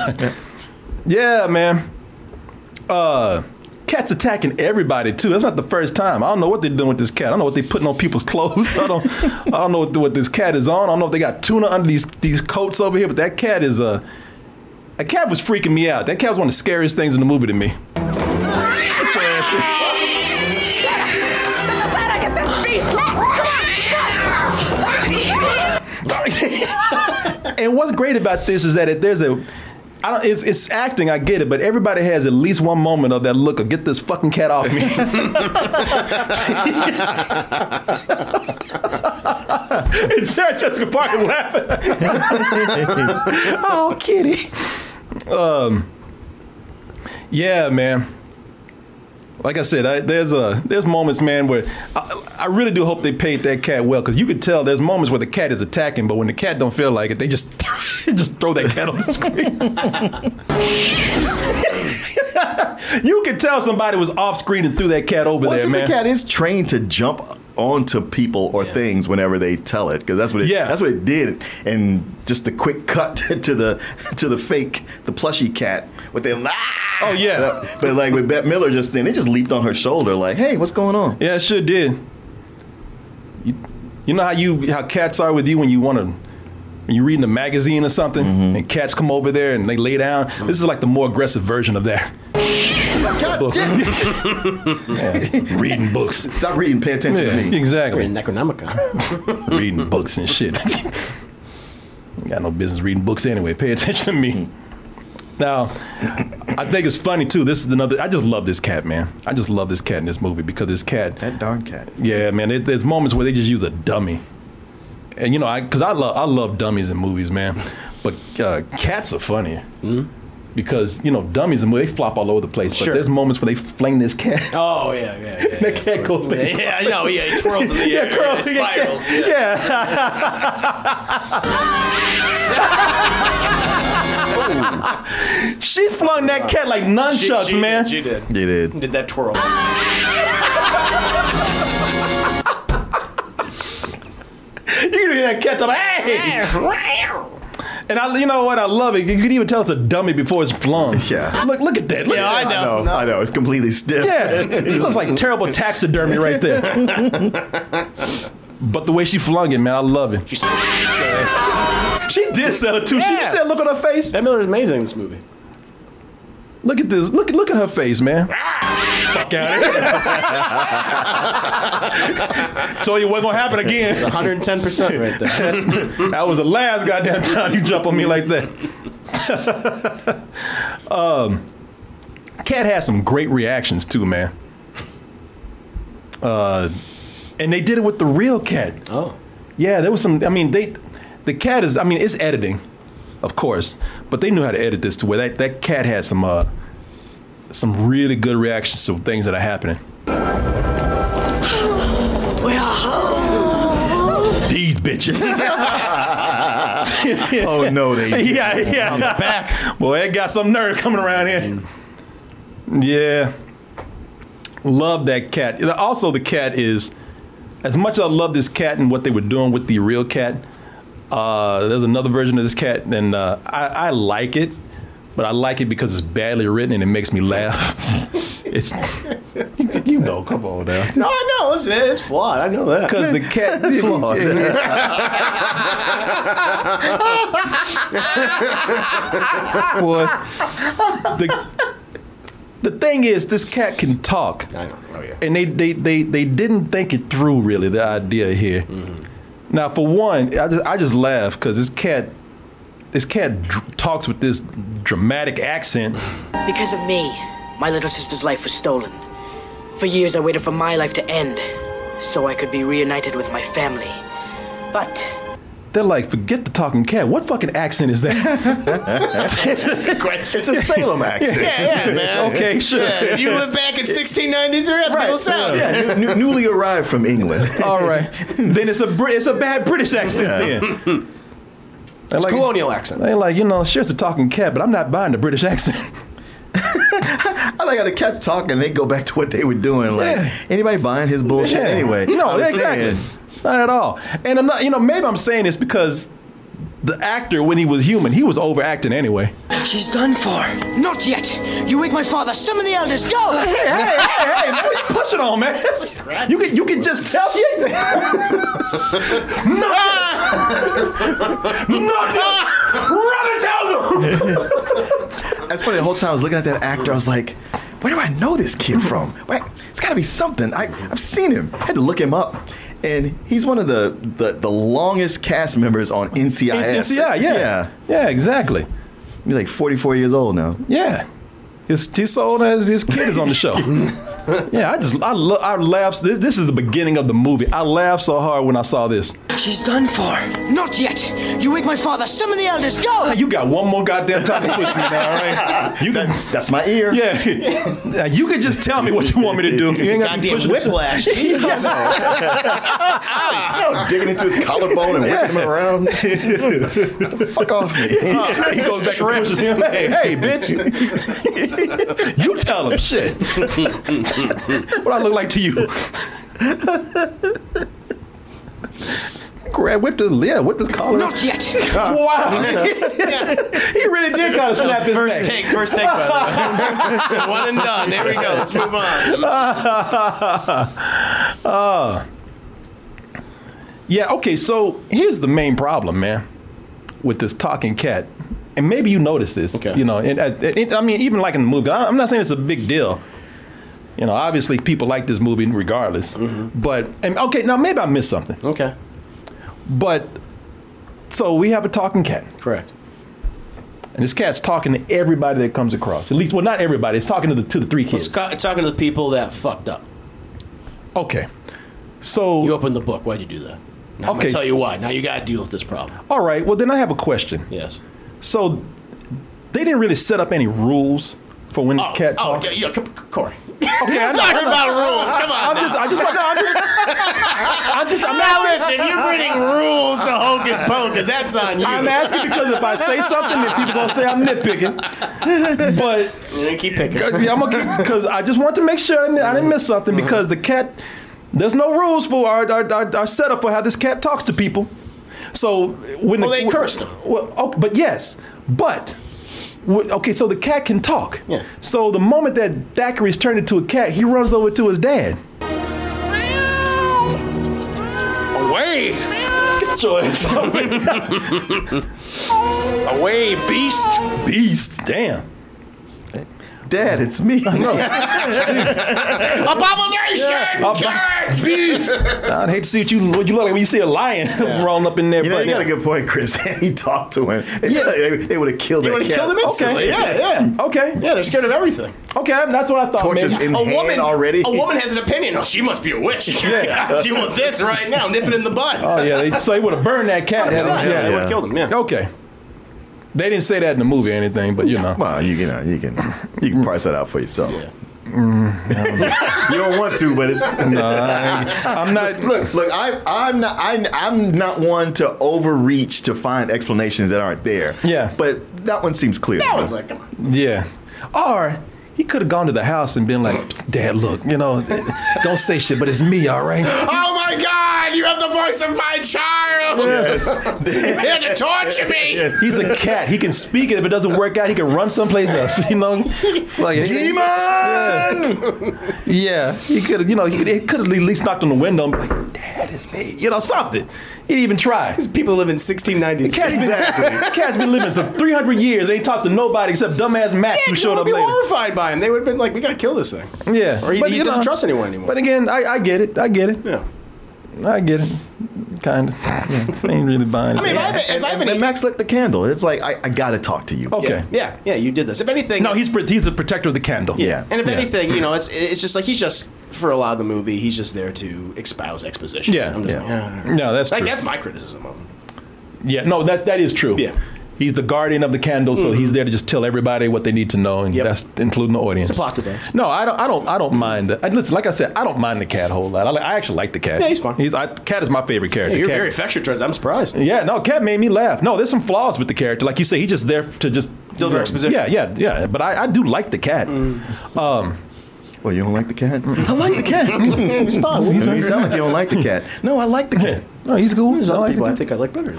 Yeah, man. Uh, cat's attacking everybody too. That's not the first time. I don't know what they're doing with this cat. I don't know what they're putting on people's [laughs] clothes. I don't. I don't know what, what this cat is on. I don't know if they got tuna under these these coats over here. But that cat is Uh, that cat was freaking me out. That cat was one of the scariest things in the movie to me. [laughs] and what's great about this is that it, there's a I don't, it's, it's acting, I get it, but everybody has at least one moment of that look of get this fucking cat off me. [laughs] and Sarah Jessica Parker laughing. [laughs] oh, kitty. Um, yeah, man. Like I said, I, there's a there's moments, man, where I, I really do hope they paid that cat well because you could tell there's moments where the cat is attacking, but when the cat don't feel like it, they just [laughs] just throw that cat on the screen. [laughs] you could tell somebody was off screen and threw that cat over What there, if man. the cat is trained to jump onto people or things whenever they tell it? Because that's what it, Yeah. that's what it did. And just the quick cut [laughs] to the to the fake the plushy cat with the ah! Oh yeah, but like with Bette Midler just then, it just leaped on her shoulder like, hey, what's going on? Yeah, it sure did. You, you know how you how cats are with you when you want to when you're reading a magazine or something mm-hmm. and cats come over there and they lay down. This is like the more aggressive version of that. [laughs] Yeah, reading books. Stop reading. Pay attention Yeah, to me. exactly. Necronomicon. [laughs] reading books and shit. [laughs] Got no business reading books anyway. Pay attention to me. Hmm. Now, I think it's funny too. This is another. I just love this cat, man. I just love this cat in this movie because this cat. That darn cat. Yeah, man. It, there's moments where they just use a dummy, and you know, I because I love I love dummies in movies, man. But uh, cats are funny. because you know dummies and they flop all over the place. But Sure. there's moments where they fling this cat. Oh yeah, yeah, yeah. [laughs] that cat goes back. Yeah, I know. Yeah, it twirls in the [laughs] Yeah, air. curls, it yeah, spirals. Yeah. [laughs] She flung that cat like nunchucks, she, she man. Did, she did. You did. Did that twirl? [laughs] You can hear that cat talk, hey! And I, you know what? I love it. You can even tell it's a dummy before it's flung. [laughs] Yeah. Look, look at that. Look Yeah, at I that. know. I know. I know. It's completely stiff. Yeah, it looks like terrible taxidermy right there. [laughs] but the way she flung it, man, I love it. She did sell it too. She Yeah. said, "Look at her face. Bette Midler is amazing in this movie. Look at this. Look, look at her face, man. Fuck out of [laughs] here. Told you what gonna happen It's again. 110 percent right there. [laughs] that was the last goddamn time you jump on me like that. [laughs] um, Cat has some great reactions too, man. Uh, and they did it with the real cat. Oh. Yeah, there was some. I mean, they, the cat is. I mean, it's editing, of course, but they knew how to edit this to where that, that cat had some uh, some really good reactions to things that are happening. We are home. These bitches. [laughs] Oh no, they. [laughs] did. yeah, yeah. On the back. Boy, they got some nerve coming around here. Yeah. Love that cat. Also, the cat is, as much as I love this cat and what they were doing with the real cat, uh, there's another version of this cat, and uh, I, I like it, but I like it because it's badly written and it makes me laugh. [laughs] it's, you, you know, come on now. No, I know. Listen, it's flawed. I know that. Because the cat [laughs] flawed. Boy, [laughs] the, the thing is, this cat can talk. I know. Oh yeah. And they, they, they, they didn't think it through, really, the idea here. Mm-hmm. Now, for one, I just, I just laugh because this cat, this cat dr- talks with this dramatic accent. Because of me, my little sister's life was stolen. For years, I waited for my life to end so I could be reunited with my family. But They're like, forget the talking cat. What fucking accent is that? Good [laughs] question. It's a Salem accent. Yeah, yeah, man. okay, sure. Yeah, you live back in 1693, that's what it'll sound. Yeah, new, new- newly arrived from England. [laughs] All right. then it's a Brit- it's a bad British accent Yeah. then. [laughs] It's colonial accent. They're like, you know, sure it's a talking cat, but I'm not buying the British accent. I like how the cats talk and they go back to what they were doing. Like Yeah. anybody buying his bullshit anyway? No, I'm exactly. saying, Not at all. And I'm not, you know, maybe I'm saying this because the actor, when he was human, he was overacting anyway. she's done for. Not yet. You wake my father. Summon the elders. Go. Hey, hey, hey, hey, man, what you pushing on, man? You can you can just tell me. no, no, run and tell them. That's funny. The whole time I was looking at that actor, I was like, "Where do I know this kid from? Wait, it's got to be something. I, I've seen him. I had to look him up." And he's one of the, the, the longest cast members on NCIS. Yeah, yeah, yeah. yeah, exactly. He's like 44 years old now. Yeah. His, his old as his kid is on the show. [laughs] yeah, I just I lo- I laughed. This this is the beginning of the movie. I laughed so hard when I saw this. She's done for. Not yet. You wake my father. Summon the elders. Go. Ah, you got one more goddamn time to push me now, all right? [laughs] You can, That's my ear. yeah. Now, you can just tell me what you want me to do. You ain't got to be Goddamn pushing whiplash. Jesus. [laughs] Digging into his collarbone and whipping him around. Fuck off me. he goes back and pushes him. Hey, hey, bitch. [laughs] you tell him shit. [laughs] what I look like to you? [laughs] Grab whip the yeah, whip his collar. Not yet. Wow. he really did kind of snap his First neck. take, first take, by the way. One and done. There we go. Let's move on. Uh, yeah, okay, so here's the main problem, man, with this talking cat. And maybe you notice this, Okay. you know, and, uh, and- I mean, even like in the movie, I'm not saying it's a big deal. You know, obviously people like this movie regardless. But, and okay, now maybe I missed something. Okay. But, so we have a talking cat. Correct. And this cat's talking to everybody that comes across. At least, well, not everybody. It's talking to the, to the three It's kids. ca- talking to the people that fucked up. Okay. So, You opened the book. Why'd you do that? Now I'm Okay, gonna tell you why. Now you gotta deal with this problem. all right, well, then I have a question. Yes. So they didn't really set up any rules for when this cat talks. Oh, talks. yeah, yeah, C- Korey. Okay, [laughs] I'm know, talking about rules. Come on. I'm just, I just, no, I'm just, I'm just, I'm now not listen, you're bringing rules to Hocus Pocus. That's on you. I'm asking because if I say something, then people gonna say I'm nitpicking. But You're gonna keep picking. [laughs] yeah, I'm gonna because I just want to make sure I didn't, I didn't miss something Mm-hmm. because the cat. There's no rules for our, our, our, our setup for how this cat talks to people. So when Well, the, they cursed him. Well, oh, but yes, but. Okay, so the cat can talk. Yeah. So the moment that Thackery's turned into a cat, he runs over to his dad. Away! Get your ass [laughs] Away, beast! Beast, damn. Dad, it's me. [laughs] [laughs] Abomination! Ab- Beast! [laughs] I'd hate to see what you what you look like when you see a lion rolling up in there. You know, but you got a good point, Chris. he talked to him. They, they would have killed They that would have cat. killed him instantly. Okay. Yeah, yeah. Okay. Yeah, they're scared of everything. Okay, that's what I thought. Torches man. in A hand woman already. A woman has an opinion. Oh, she must be a witch. Yeah. Deal with this right now. Nip it in the bud. Oh yeah, they, so they would have burned that cat. 100%, Yeah, yeah, they would have killed him. Yeah. Okay. They didn't say that in the movie or anything, but you know. Well, you, you uh, know, you can you can price that out for yourself. Yeah. Mm. [laughs] You don't want to, but it's [laughs] No, I, I'm not. [laughs] Look, look, I, I'm not, I, I'm not one to overreach to find explanations that aren't there. Yeah. but that one seems clear. That was like, come on. Yeah. Or he could have gone to the house and been like, "Dad, look, you know, don't say shit, but it's me, all right." Oh my God! You have the voice of my child. Yes. Here to torture me. He's a cat. He can speak. It. If it doesn't work out, he can run someplace else. [laughs] You know, like Demon! Yeah, he could have. You know, he could have at least knocked on the window and be like, "Dad, it's me." You know, something. He didn't even try. These people live in 1690. Cat, exactly. Cat's been living for 300 years. They ain't talked to nobody except dumbass Max who showed would up be later. horrified by him. They would have been like, "We gotta kill this thing." Yeah, Or he, But, he doesn't know, trust anyone anymore. But again, I, I get it. I get it. yeah. I get it. Kind of. Yeah, ain't really buying it. I mean, if I have, a- if And, I have and, any, and Max lit the candle. It's like I, I got to talk to you. okay. yeah, yeah, you did this. If anything, No, he's pro- he's a protector of the candle. Yeah. And if Yeah. anything, you know, it's it's just like he's just for a lot of the movie, he's just there to espouse exposition. Yeah. I'm just Yeah. like, No, that's like, true. that's my criticism of him. Yeah, no, that that is true. Yeah. He's the guardian of the candle, so he's there to just tell everybody what they need to know, and Yep. that's including the audience. It's a plot device. No, I don't. I don't. I don't mind. The, I, listen, like I said, I don't mind the cat a whole lot. I, like, I actually like the cat. Yeah, he's fun. He's I, cat is my favorite character. Yeah, you're Cat- very affectionate towards. I'm surprised. Yeah, no, Cat made me laugh. No, there's some flaws with the character. Like you say, he's just there to just Deliver you know, exposition. Yeah, yeah, yeah. But I, I do like the cat. Um, Well, you don't like the cat? I like the cat. [laughs] He's fun. You sound like you don't like the cat. No, I like the cat. no, he's cool. There's I other like people I think I like better.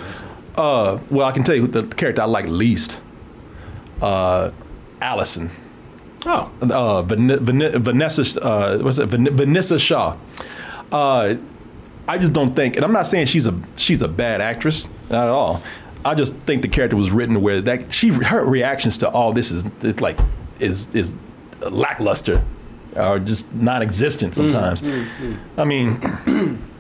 Uh, well, I can tell you who the character I like least. Uh, Allison. Oh, uh, Van- Van- Vanessa, uh, what's it? Van- Vanessa Shaw. Uh, I just don't think, and I'm not saying she's a she's a bad actress, not at all. I just think the character was written where that she her reactions to all this is it's like is is lackluster or just non-existent sometimes. Mm, mm, mm. I mean. [clears throat]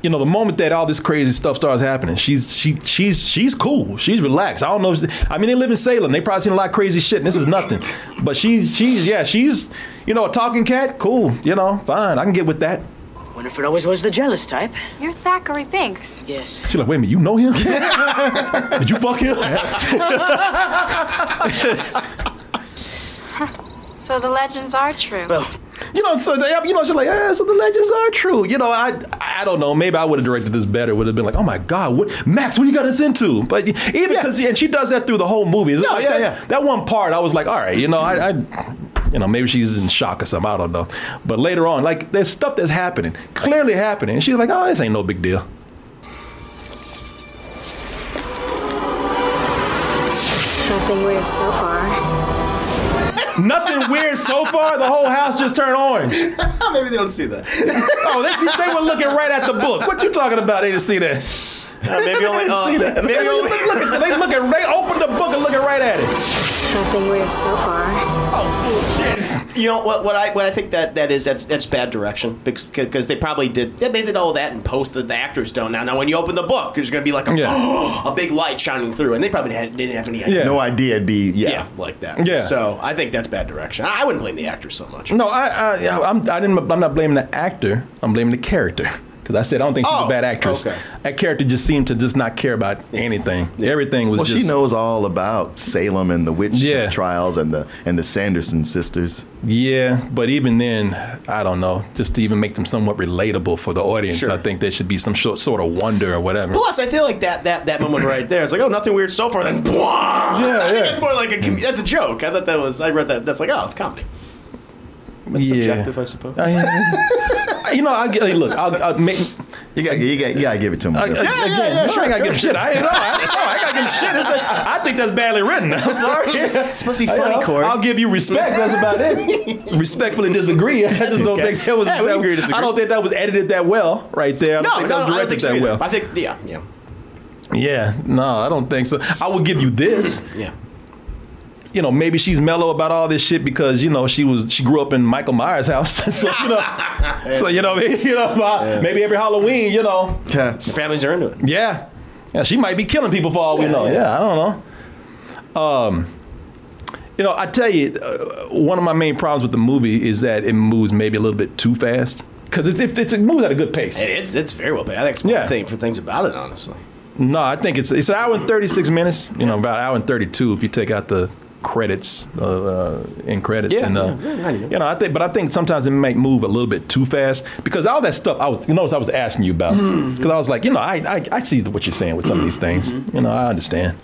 You know, the moment that all this crazy stuff starts happening, she's she she's she's cool. She's relaxed. I don't know. if- I mean, they live in Salem. They probably seen a lot of crazy shit, and this is nothing. But she she's yeah, she's you know a talking cat. Cool. You know, fine. I can get with that. Winifred always was the jealous type. You're Thackery Binx. Yes. She's like, wait a minute, you know him? [laughs] Did you fuck him? [laughs] So the legends are true. Well, You know, so they, you know, she's like, yeah, so the legends are true. You know, I, I don't know. Maybe I would have directed this better. Would have been like, oh my god, what, Max, what you got us into? But even because, and she does that through the whole movie. It's No, like yeah, that, yeah. That one part, I was like, all right, you know, I, I, you know, maybe she's in shock or something. I don't know. But later on, like, there's stuff that's happening, clearly happening, and she's like, oh, this ain't no big deal. Nothing weird so far. Nothing weird so far. The whole house just turned orange. [laughs] maybe they don't see that. [laughs] Oh, they, they were looking right at the book. What you talking about? They didn't see that. Uh, maybe only. didn't Uh, see that. Maybe They only. look at- they looking. They opened the book and looking right at it. Nothing weird so far. Oh bullshit. You know what? What I what I think that that is that's that's bad direction because because they probably did yeah, they did all that in post that the actors don't now. Now when you open the book, there's going to be like a, Yeah. [gasps] a big light shining through, and they probably had, didn't have any idea. Yeah. No idea it'd be, yeah. Yeah, like that. Yeah. So I think that's bad direction. I I wouldn't blame the actors so much. No, I, I, yeah, I'm, I didn't. I'm not blaming the actor. I'm blaming the character Because I said I don't think she's Oh, a bad actress. okay. That character just seemed to just not care about anything. Everything was Well, just she knows all about Salem and the witch Yeah. trials and the and the Sanderson sisters. Yeah, but even then, I don't know. Just to even make them somewhat relatable for the audience, Sure. I think there should be some sort sort of wonder or whatever. Plus, I feel like that that that moment right there. It's like, oh, nothing weird so far. Then, [laughs] yeah, I yeah. think that's more like a that's a joke. I thought that was. I read that. That's like, oh, it's comedy. That's Yeah. subjective, I suppose. I- [laughs] you know, I get. Hey, look, I'll, I'll make. You got you got you got to give it to him. I, Gus. again, no, I gotta give him shit. I ain't know. I, no, I gotta give him shit. It's like, I think that's badly written. I'm [laughs] sorry. It's supposed to be funny, I'll, Korey. I'll give you respect. That's about it. [laughs] Respectfully disagree. I just don't okay. think that was. Yeah, that- agree disagree. I don't think that was edited that well right there. I don't no, think no, that no, I don't directed think so that either. well. I think, yeah, yeah, Yeah, no, I don't think so. I would give you this. yeah. You know, maybe she's mellow about all this shit because you know she was she grew up in Michael Myers' house, [laughs] so you know, [laughs] so you know, [laughs] you know, my- maybe every Halloween, you know, Yeah. The families are into it. yeah, yeah, she might be killing people for all we know. Yeah, I don't know. Um, you know, I tell you, uh, one of my main problems with the movie is that it moves maybe a little bit too fast because it, it, it's- it moves at a good pace. Hey, It's it's very well paced. I think it's one Yeah. thing for things about it, honestly. No, I think it's it's an hour and thirty six minutes. You know, about an hour and thirty two if you take out the credits uh, uh, in credits. Yeah, and, uh, yeah, yeah, you know, I think, but I think sometimes it might move a little bit too fast because all that stuff I was, you notice I was asking you about because I was like, you know, I, I I see what you're saying with some of these things. You know, I understand.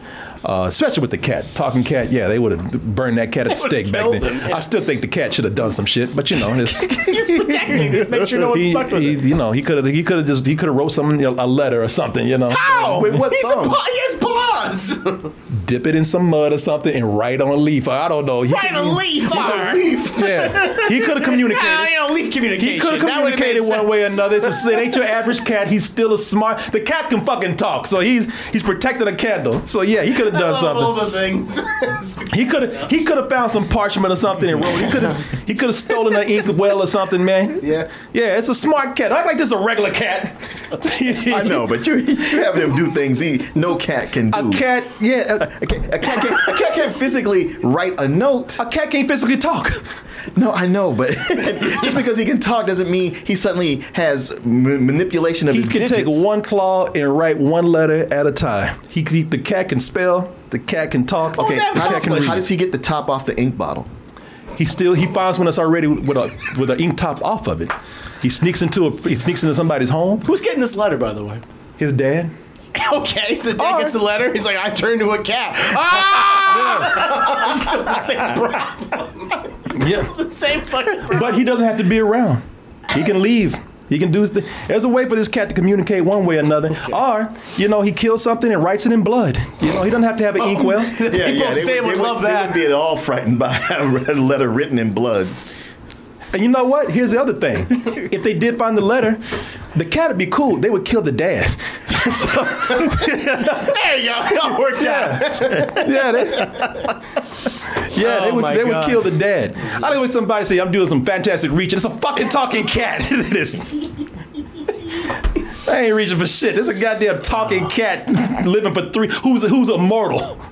Uh, especially with the cat, talking cat, yeah, they would have burned that cat at the stake back then. him. I still think the cat should have done some shit, but you know, it's, [laughs] He's protecting to make sure no one he, fucked with he- it. you know, he could have he could have just he could have wrote some you know, a letter or something, you know. How? With what He's a paw, he has paws. [laughs] dip it in some mud or something and write on a leaf. I don't know. He Write could- a leaf, he- all right. leaf. [laughs] Yeah, he could have communicated. Yeah, you know, leaf communication. He could have communicated made one way or another. It's a, it ain't your average cat. He's still a smart. The cat can fucking talk, so he's he's protecting a candle. So yeah, he could have I done something. all the things. He could have he could have found some parchment or something and wrote. He could have he could have stolen an ink well or something, man. Yeah. yeah. It's a smart cat. Act like this is a regular cat. I know, but you you have him do things he no cat can do. A cat, yeah. A, A cat, a cat can't, a cat can't physically write a note. a cat can't physically talk. No, I know, but [laughs] just because he can talk doesn't mean he suddenly has ma- manipulation of He his can take one claw and write one letter at a time. He, he the cat can spell. The cat can talk. Oh, okay, that how, the cat does, can read. how does he get the top off the ink bottle? He still he finds one that's already with a with an ink top off of it. He sneaks into a he sneaks into somebody's home. Who's getting this letter, by the way? His dad. [laughs] Okay, so the dad All gets the letter. He's like, I turned into a cat. [laughs] Ah! You still have the same problem. Yeah. [laughs] the same fucking problem. But he doesn't have to be around. He can leave. He can do his thing. There's a way for this cat to communicate one way or another. Or, you know, he kills something and writes it in blood. You know, he doesn't have to have an ink well. People they say would they love they that. would be at all frightened by a letter written in blood. And you know what? Here's the other thing. If they did find the letter, the cat would be cool. They would kill the dad. [laughs] There you go. It all worked out. yeah, they, yeah, oh they Oh would they would kill the dad. I think when somebody say I'm doing some fantastic reaching, it's a fucking talking cat. [laughs] it is. I ain't reaching for shit. There's a goddamn talking cat living for three. Who's who's immortal? [laughs]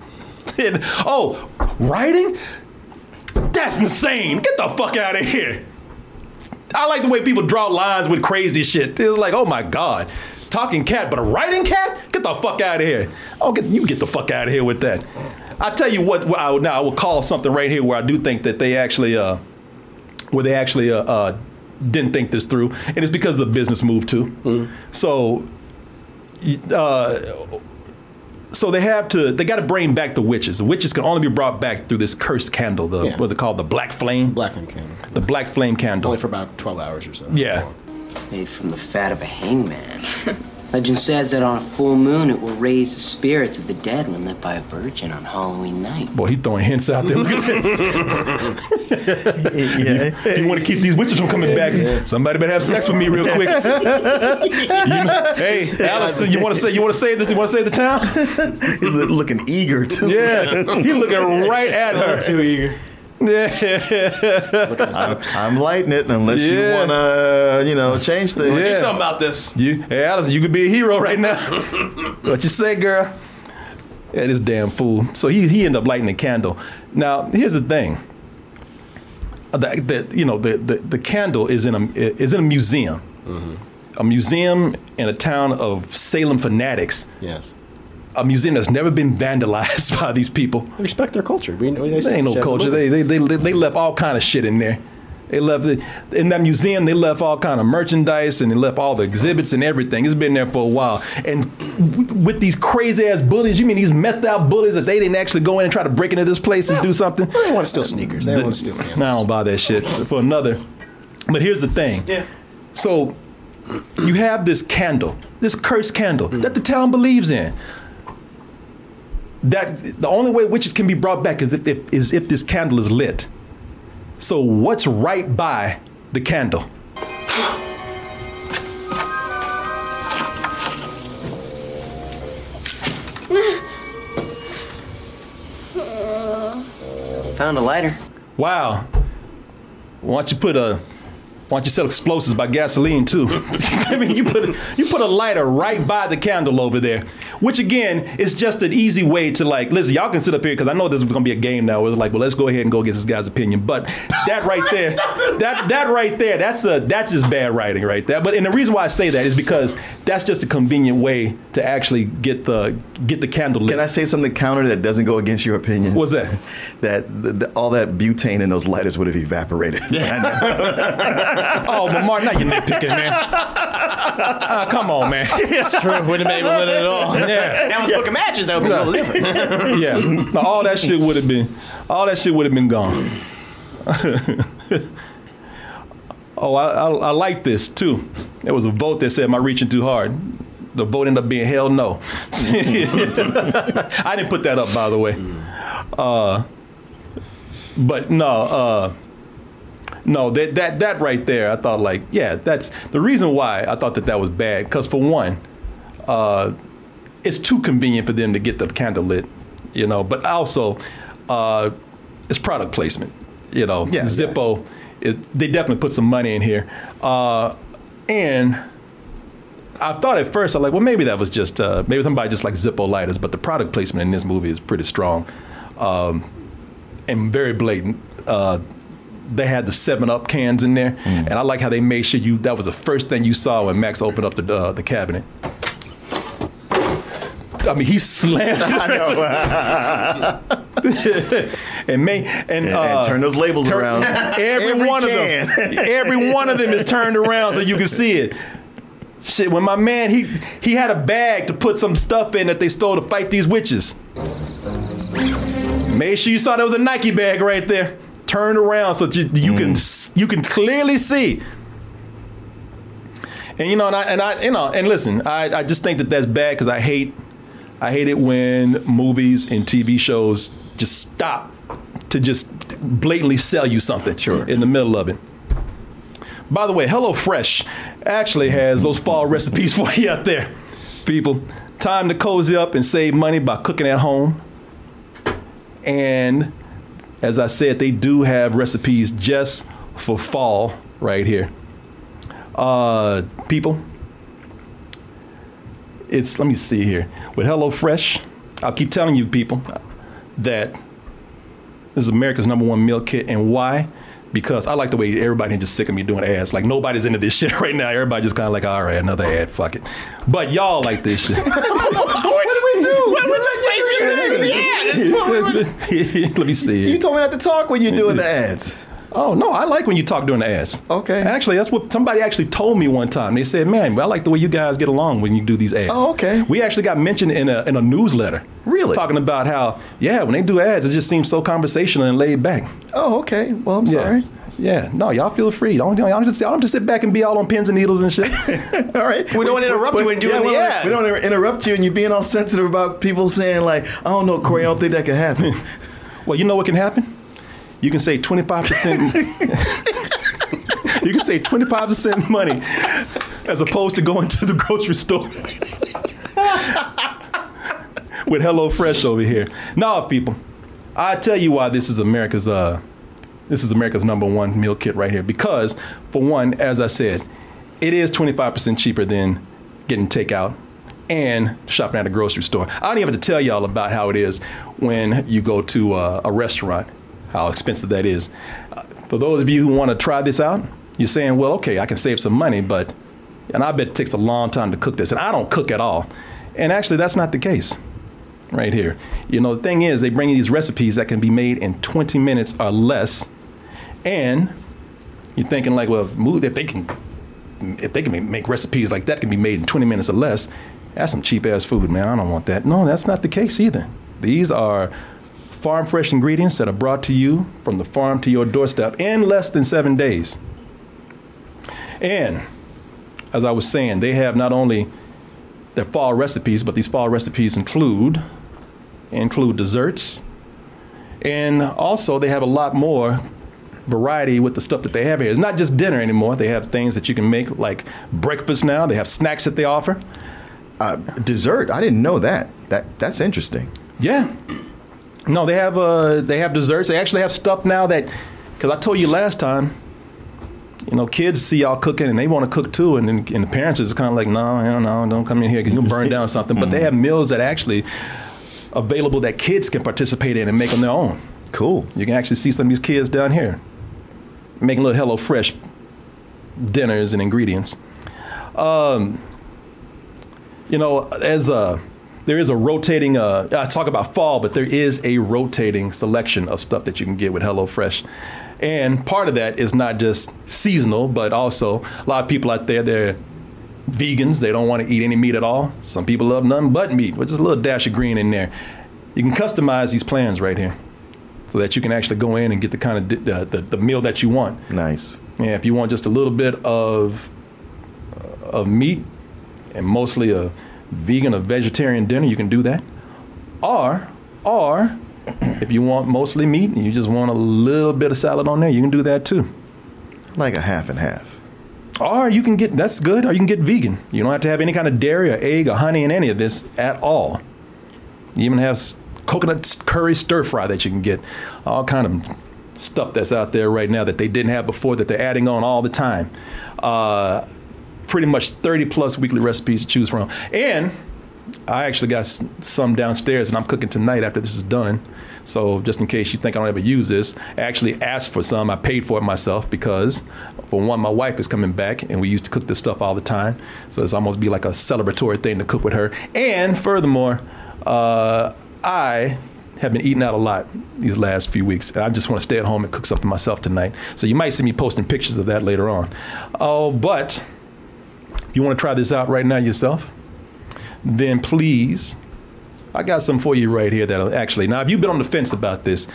And, oh, writing? That's insane. Get the fuck out of here. I like the way people draw lines with crazy shit. It's like, oh my god, talking cat, but a writing cat? Get the fuck out of here. Oh, get, you get the fuck out of here with that. I tell you what, I would, now I will call something right here where I do think that they actually, uh, where they actually uh, uh, didn't think this through, and it's because of the business move too. So, uh, so they have to, they got to bring back the witches. The witches can only be brought back through this cursed candle, the Yeah. what's it called, the black flame, Black Flame Candle. the black flame candle. Only for about 12 hours or so. Yeah. Made from the fat of a hangman. [laughs] Legend says that on a full moon it will raise the spirits of the dead when lit by a virgin on Halloween night. Boy, he throwing hints out there. Look at that. Yeah. you want to keep these witches from coming back? Somebody better have sex with me real quick. You know- hey, Allison, you want to say you want to save the you want to save the town? He's looking eager too. Yeah, he looking right at her. Too eager. Yeah, I'm, I'm lighting it unless you want to, you know, change things. Yeah. Do something about this. you, hey Alice, you could be a hero right now. [laughs] what you say, girl? Yeah, this damn fool. So he he ended up lighting the candle. Now here's the thing. Uh, The, the, you know the, the, the candle is in a is in a museum. a museum in a town of Salem fanatics. Yes. A museum that's never been vandalized [laughs] by these people. They respect their culture. We, they There ain't no culture. They, they they they left all kind of shit in there. They left it in that museum. They left all kind of merchandise and they left all the exhibits and everything. It's been there for a while. And with these crazy ass bullies, you mean these methed out bullies that they didn't actually go in and try to break into this place and do something? Well, they want to steal sneakers. They don't want to steal I don't buy that shit for another. But here's the thing. Yeah. So you have this candle, this cursed candle that the town believes in. That the only way witches can be brought back is if, if is if this candle is lit. So what's right by the candle? Found a lighter. Wow. Why don't you put a why don't you sell explosives by gasoline too? [laughs] I mean, you put a, you put a lighter right by the candle over there, which again is just an easy way to like. Listen, y'all can sit up here because I know this is going to be a game now. Where it's like, well, let's go ahead and go get this guy's opinion. But that right there, that that right there, that's a that's just bad writing right there. But and the reason why I say that is because that's just a convenient way to actually get the get the candle lit. Can I say something counter that doesn't go against your opinion? What's that? [laughs] that the, the, all that butane in those lighters would have evaporated. [laughs] oh, but Mark, now you're nitpicking, man. Uh, come on, man. It's true. Wouldn't have been able to lit it at all. Yeah. That was book of matches. That would be a little different. yeah, No, all that shit would have been, all that shit would have been gone. [laughs] oh, I, I, I like this too. There was a vote that said, "Am I reaching too hard?" The vote ended up being hell no. [laughs] I didn't put that up, by the way. Uh, but no, uh, no, that that that right there, I thought like, yeah, that's the reason why I thought that that was bad. Because for one, uh, it's too convenient for them to get the candle lit, you know. But also, uh, it's product placement, you know. Yeah, Zippo, It, they definitely put some money in here, uh, and I thought at first, I'm like, well, maybe that was just uh, maybe somebody just like Zippo lighters, but the product placement in this movie is pretty strong um, and very blatant. Uh, they had the Seven Up cans in there, and I like how they made sure you that was the first thing you saw when Max opened up the uh, the cabinet. I mean, he slammed. [laughs] I [laughs] and may and, And- and uh, turn those labels around. [laughs] Every, Every one can. of them, every one of them is turned around so you can see it. Shit, when my man he he had a bag to put some stuff in that they stole to fight these witches. Made sure you saw there was a Nike bag right there. Turned around so you, you can mm. you can clearly see. And you know, and I, and I you know, and listen, I, I just think that that's bad because I hate I hate it when movies and TV shows just stop to just blatantly sell you something sure. in the middle of it. By the way, HelloFresh actually has those fall recipes [laughs] for you out there, people. Time to cozy up and save money by cooking at home. And as I said, they do have recipes just for fall right here. Uh, people, it's let me see here with HelloFresh. I'll keep telling you, people, that this is America's number one meal kit, and why? Because I like the way everybody just sick of me doing ads. Like nobody's into this [laughs] shit right now. Everybody just kind of like, all right, another ad, fuck it. But y'all like this shit. we're just, we're, we're just waiting for you to do the ad. This is [laughs] what we were- Let me see. You told me not to talk when you're doing the ads. Oh no, I like when you talk during the ads. Okay. Actually, that's what somebody actually told me one time. They said, "Man, I like the way you guys get along when you do these ads." Oh, okay. We actually got mentioned in a in a newsletter. Really? Talking about how yeah, when they do ads, it just seems so conversational and laid back. Oh, okay. Well, I'm Yeah. sorry. Yeah, no, y'all feel free. Don't y'all don't just y'all don't just sit back and be all on pins and needles and shit. [laughs] All right. We don't wanna interrupt you when doing we the don't- ad. We don't interrupt you and you being all sensitive about people saying like, I don't know, Korey, I don't think that could happen. [laughs] well, you know what can happen? You can say twenty five percent. You can save five [laughs] [laughs] percent money as opposed to going to the grocery store. [laughs] with HelloFresh over here. Now, people, I tell you why this is America's uh, this is America's number one meal kit right here. Because for one, as I said, it is twenty five percent cheaper than getting takeout and shopping at a grocery store. I don't even have to tell y'all about how it is when you go to uh, a restaurant, how expensive that is. For those of you who want to try this out, you're saying, well, okay, I can save some money, but And I bet it takes a long time to cook this. And I don't cook at all. And actually, that's not the case right here. You know, the thing is, they bring you these recipes that can be made in 20 minutes or less. And you're thinking like, well, if they can, if they can make recipes like that can be made in 20 minutes or less, that's some cheap ass food, man. I don't want that. No, that's not the case either. These are farm fresh ingredients that are brought to you from the farm to your doorstep in less than seven days. And as I was saying, they have not only their fall recipes, but these fall recipes include include desserts, and also they have a lot more variety with the stuff that they have here. It's not just dinner anymore. They have things that you can make like breakfast now. They have snacks that they offer. Uh, dessert? I didn't know that. That that's interesting. Yeah. No, they have uh they have desserts. They actually have stuff now that because I told you last time. You know, kids see y'all cooking and they want to cook too, and then and the parents is kind of like, no, hell no, don't come in here you'll burn down [laughs] something. But they have meals that actually available that kids can participate in and make on their own. Cool. You can actually see some of these kids down here making little HelloFresh dinners and ingredients. Um, you know, as a there is a rotating. Uh, I talk about fall, but there is a rotating selection of stuff that you can get with HelloFresh, and part of that is not just seasonal, but also a lot of people out there they're vegans. They don't want to eat any meat at all. Some people love none but meat, with just a little dash of green in there. You can customize these plans right here, so that you can actually go in and get the kind of the, the meal that you want. Nice. Yeah, if you want just a little bit of uh, of meat and mostly a vegan or vegetarian dinner, you can do that. Or or if you want mostly meat and you just want a little bit of salad on there, you can do that too. Like a half and half. Or you can get that's good, or you can get vegan. You don't have to have any kind of dairy or egg or honey in any of this at all. You even have coconut curry stir fry that you can get. All kind of stuff that's out there right now that they didn't have before that they're adding on all the time. Uh, pretty much 30 plus weekly recipes to choose from. And I actually got some downstairs and I'm cooking tonight after this is done. So just in case you think I don't ever use this, I actually asked for some. I paid for it myself because, for one, my wife is coming back and we used to cook this stuff all the time. So it's almost be like a celebratory thing to cook with her. And furthermore, uh, I have been eating out a lot these last few weeks. And I just want to stay at home and cook something myself tonight. So you might see me posting pictures of that later on. Oh, but you want to try this out right now yourself, then please, I got some for you right here that'll actually, now if you've been on the fence about this,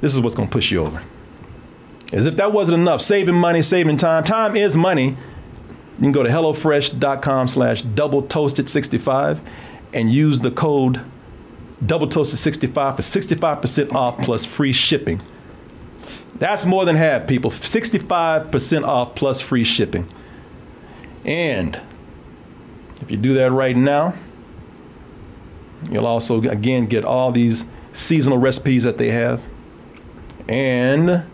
this is what's going to push you over. As if that wasn't enough, saving money, saving time. Time is money. You can go to HelloFresh.com slash double toasted 65 and use the code double toasted 65 for 65% off plus free shipping. That's more than half, people. 65% off plus free shipping. And if you do that right now, you'll also, again, get all these seasonal recipes that they have. And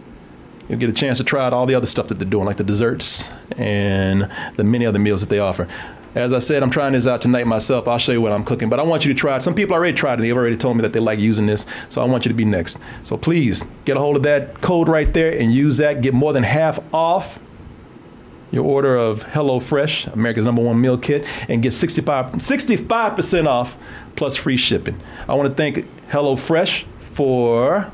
you'll get a chance to try out all the other stuff that they're doing, like the desserts and the many other meals that they offer. As I said, I'm trying this out tonight myself. I'll show you what I'm cooking, but I want you to try it. Some people already tried it. They've already told me that they like using this, so I want you to be next. So please get a hold of that code right there and use that. Get more than half off your order of HelloFresh, America's number one meal kit, and get 65, 65% off plus free shipping. I want to thank HelloFresh for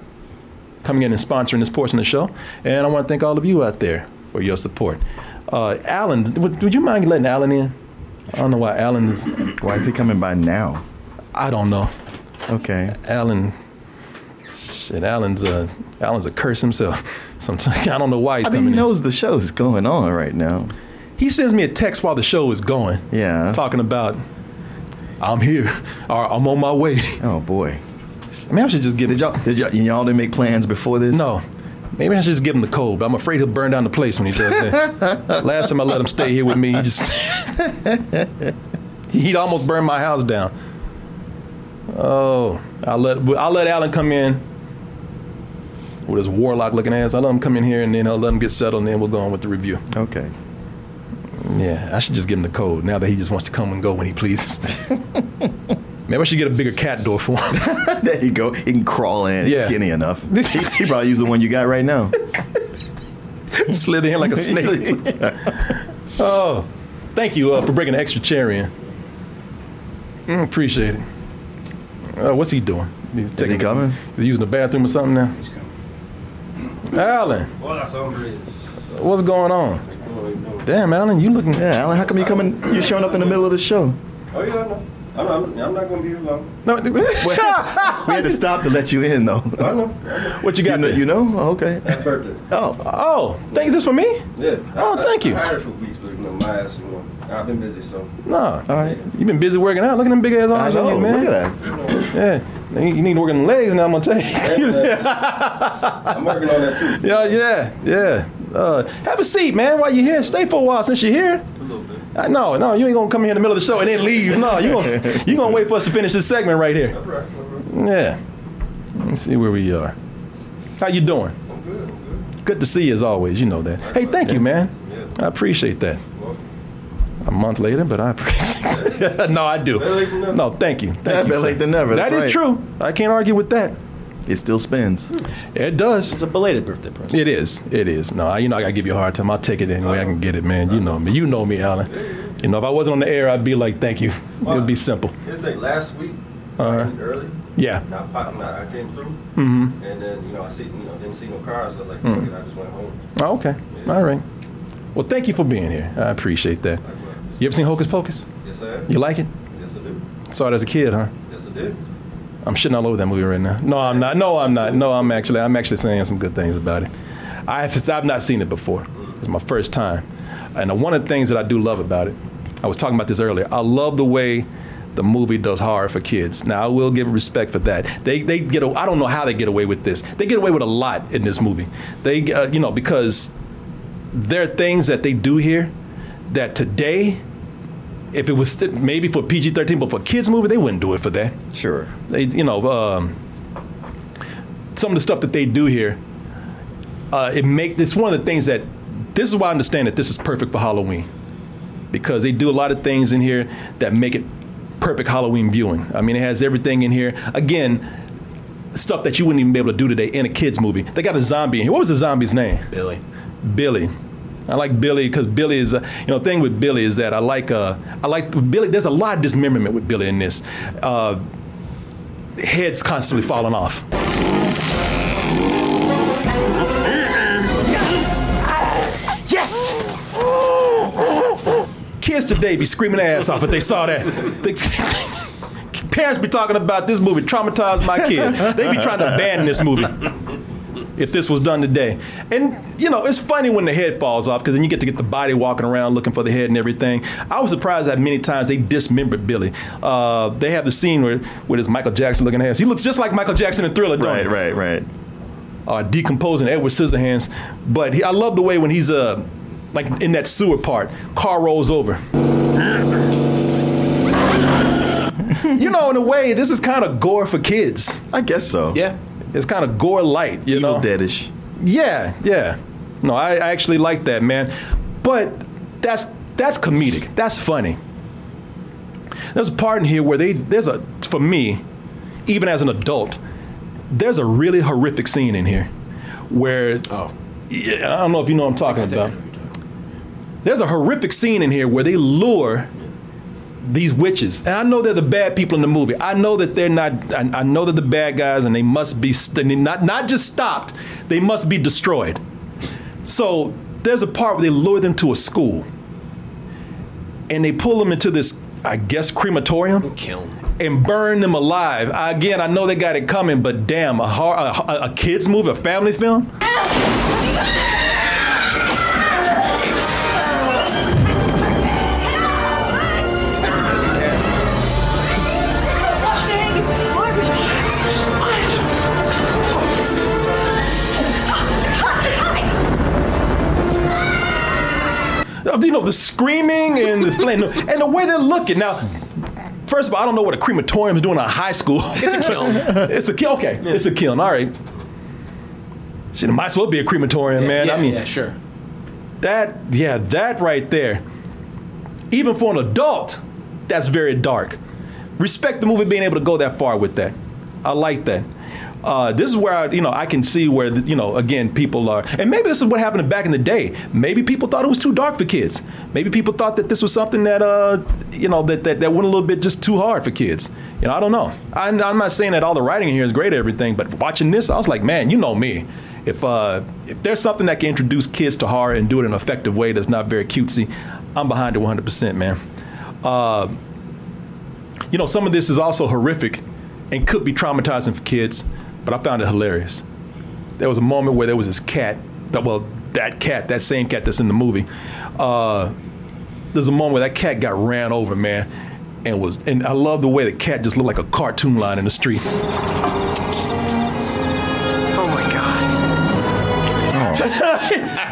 coming in and sponsoring this portion of the show, and I want to thank all of you out there for your support. Uh, Alan, would, would you mind letting Alan in? I don't know why Alan is. Why is he coming by now? I don't know. Okay. Alan. Shit, Alan's a Alan's a curse himself. [laughs] Sometimes [laughs] I don't know why he's I mean, coming he in. knows the show's going on right now. He sends me a text while the show is going. Yeah. Talking about I'm here or I'm on my way. Oh boy. Maybe I should just give Did y'all did y'all, y'all didn't make plans before this? No. Maybe I should just give him the code, but I'm afraid he'll burn down the place when he does that. [laughs] Last time I let him stay here with me, he just [laughs] he'd almost burn my house down. Oh, I'll let I'll let Alan come in with his warlock looking ass. I'll let him come in here and then I'll let him get settled and then we'll go on with the review. Okay. Yeah, I should just give him the code now that he just wants to come and go when he pleases. [laughs] Maybe I should get a bigger cat door for him. [laughs] there you go. He can crawl in. He's Yeah. skinny enough. [laughs] he, he probably use the one you got right now. Slither in like a snake. oh, Thank you uh, for bringing an extra chair in. Mm, appreciate it. Uh, what's he doing? He's he taking- coming? He's using the bathroom or something now? Alan, what's going on? Damn, Alan, you looking. Yeah, Alan, how come you coming? You showing up in the middle of the show? Oh yeah, no. I'm, I'm, I'm not gonna be here long. No, [laughs] we had to stop to let you in, though. I know. What you got You know? there? You know? Oh, okay. Happy birthday. Oh, Oh, thank you. This for me? Yeah. Oh, I, thank I, you. I had it for weeks, but you know, my ass, you know, I've been busy, so. No. all right. You've been busy working out. Look at them big ass I arms on you, man. Look at that. Yeah. You need to work on the legs now, I'm going to tell you. [laughs] I'm working on that too. Yeah, yeah, yeah. Uh, have a seat, man, while you're here. Stay for a while since you're here. A little bit. Uh, no, no, you ain't gonna come here in the middle of the show and then leave. No, you gonna [laughs] you gonna wait for us to finish this segment right here. Yeah. Let's see where we are. How you doing? Good. Good to see you as always. You know that. Hey, thank you, man. Yeah. I appreciate that. A month later, but I appreciate. it. [laughs] no, I do. No, thank you. Thank Yeah, you. better late than never, That that's right. true. I can't argue with that. It still spins. It does. It's a belated birthday present. It is. It is. No, I, you know, I gotta give you a hard time. I'll take it any way I can get it, man. You know me. You know me, Alan. You know, if I wasn't on the air, I'd be like, thank you. It would be simple. His thing last week, Uh-huh. early. Yeah. And I, popped, I I came through, Mm-hmm. and then you know I see, you know, didn't see no cars, so I was like, Mm. fuck I just went home. Oh, okay. All right. Well, thank you for being here. I appreciate that. You ever seen Hocus Pocus? Yes, sir. You like it? Yes, I do. Saw it as a kid, huh? Yes, I did. I'm shitting all over that movie right now. No, I'm not. No, I'm not. No, I'm actually. I'm actually saying some good things about it. I've I've not seen it before. It's my first time, and one of the things that I do love about it, I was talking about this earlier. I love the way the movie does horror for kids. Now I will give respect for that. They they get. a- I don't know how they get away with this. They get away with a lot in this movie. They uh, you know because there are things that they do here that today if it was st- maybe for PG-13, but for kids movie, they wouldn't do it for that. Sure. They, you know, um, some of the stuff that they do here, uh, it make this one of the things that this is why I understand that this is perfect for Halloween because they do a lot of things in here that make it perfect Halloween viewing. I mean, it has everything in here. Again, stuff that you wouldn't even be able to do today in a kids movie. They got a zombie in here. What was the zombie's name? Billy. Billy. I like Billy because Billy is, a, you know, thing with Billy is that I like, uh, I like Billy. There's a lot of dismemberment with Billy in this. Uh, heads constantly falling off. Yes! Kids today be screaming their ass off if they saw that. They- [laughs] parents be talking about this movie traumatized my kid. They be trying to ban this movie if this was done today. And you know, it's funny when the head falls off because then you get to get the body walking around looking for the head and everything. I was surprised that many times they dismembered Billy. Uh, they have the scene where with his Michael Jackson looking ass. He looks just like Michael Jackson in Thriller. don't Right, right, right. uh, decomposing Edward Scissorhands. But he, I love the way when he's uh, like in that sewer part, car rolls over. [laughs] you know, in a way, this is kind of gore for kids. I guess so. Yeah. It's kind of gore light, you Evil know. Deadish. Yeah, yeah. No, I, I actually like that, man. But that's that's comedic. That's funny. There's a part in here where they there's a for me, even as an adult, there's a really horrific scene in here where Oh. yeah, I don't know if you know what I'm talking about. There's a horrific scene in here where they lure these witches, and I know they're the bad people in the movie. I know that they're not. I, I know they're the bad guys, and they must be st- not not just stopped. They must be destroyed. So there's a part where they lure them to a school, and they pull them into this, I guess, crematorium Kill him. and burn them alive. Again, I know they got it coming, but damn, a, hor- a, a, a kids movie, a family film. You know, the screaming and the flame, and the way they're looking. Now, first of all, I don't know what a crematorium is doing in a high school. It's a kiln. [laughs] it's a kiln. Okay, it's a kiln. All right. Shit, it might as well be a crematorium, man. yeah, I mean, yeah, sure. that, yeah, that right there. Even for an adult, that's very dark. Respect the movie being able to go that far with that. I like that. Uh, this is where I, you know I can see where you know again people are, and maybe this is what happened back in the day. Maybe people thought it was too dark for kids. Maybe people thought that this was something that uh you know that that, that went a little bit just too hard for kids. You know I don't know. I'm, I'm not saying that all the writing in here is great everything, but watching this, I was like, man, you know me. If uh if there's something that can introduce kids to horror and do it in an effective way that's not very cutesy, I'm behind it 100%, man. Uh, you know, some of this is also horrific and could be traumatizing for kids, but I found it hilarious. There was a moment where there was this cat, that, well, that cat, that same cat that's in the movie. Uh, there's a moment where that cat got ran over, man, and was, and I love the way the cat just looked like a cartoon line in the street. Oh my god.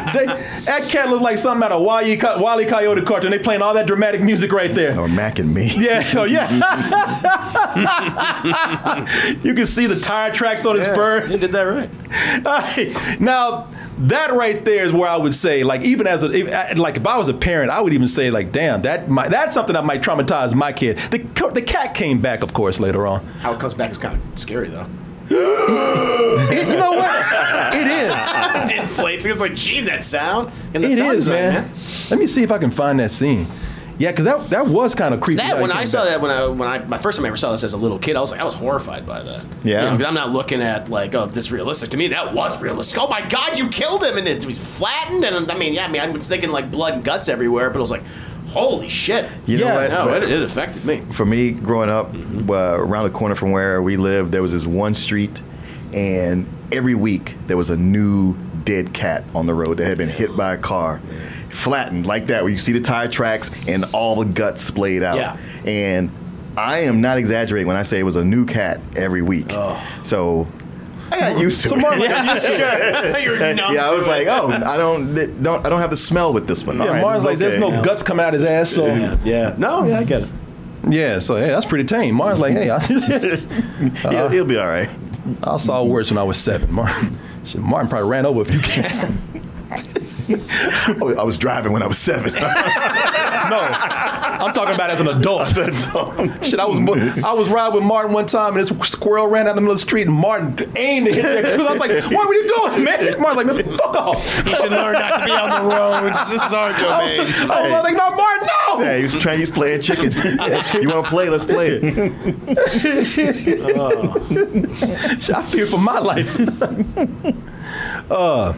[laughs] They- that cat looked like something out of Wile E. Co- Wile E. Coyote cartoon. They playing all that dramatic music right there. Or Mac and me. Yeah, [laughs] oh yeah. [laughs] you can see the tire tracks on his fur. You did that right. now, that right there is where I would say, like, even as a, if, like, if I was a parent, I would even say, like, damn, that might, that's something that might traumatize my kid. The the cat came back, of course, later on. How it comes back is kind of scary though. It- [gasps] you know what? It is. it [laughs] inflates. It's like, gee, that sound. And that It sound is, design, man. Let me see if I can find that scene. Yeah, because that that was kind of creepy. That when I saw back. that when I when I my first time I ever saw this as a little kid, I was like I was horrified by that. Yeah. You know, 'cause I'm not looking at like oh this realistic. To me that was realistic. Oh my god, you killed him and it was flattened and I mean yeah I mean I was thinking like blood and guts everywhere, but it was like holy shit. You know what? No, it, it affected me. For me, growing up, uh, around the corner from where we lived, there was this one street, and every week there was a new dead cat on the road that had been hit by a car, flattened like that, where you see the tire tracks and all the guts splayed out. Yeah. And I am not exaggerating when I say it was a new cat every week. Oh. So. I got used to So it. Mark, like, I'm [laughs] used to it. You're numb yeah, I to was it. like, oh, I don't, don't, I don't have the smell with this one. Yeah, right, Martin's like, this is there's okay. no guts coming out his ass, so Yeah, yeah. No, yeah, I get it. yeah, so hey, that's pretty tame. Martin's like, hey, I, [laughs] uh-huh. he'll, he'll be all right. I saw worse when I was seven. Martin, shit, Martin probably ran over a few cats. Oh, [laughs] I was driving when I was seven. No, I'm talking about as an adult. Shit, I was I was riding with Martin one time, and this squirrel ran out in the middle of the street, and Martin aimed to hit that. Cause I was like, "What were you doing, man?" Martin's like, "Man, fuck off." You should learn not to be on the roads. This is our I domain. was, I was like, "No, Martin, no!" Yeah, he was trying. He was playing chicken. you want to play? Let's play. it. [laughs] Shit, I fear for my life. [laughs] uh,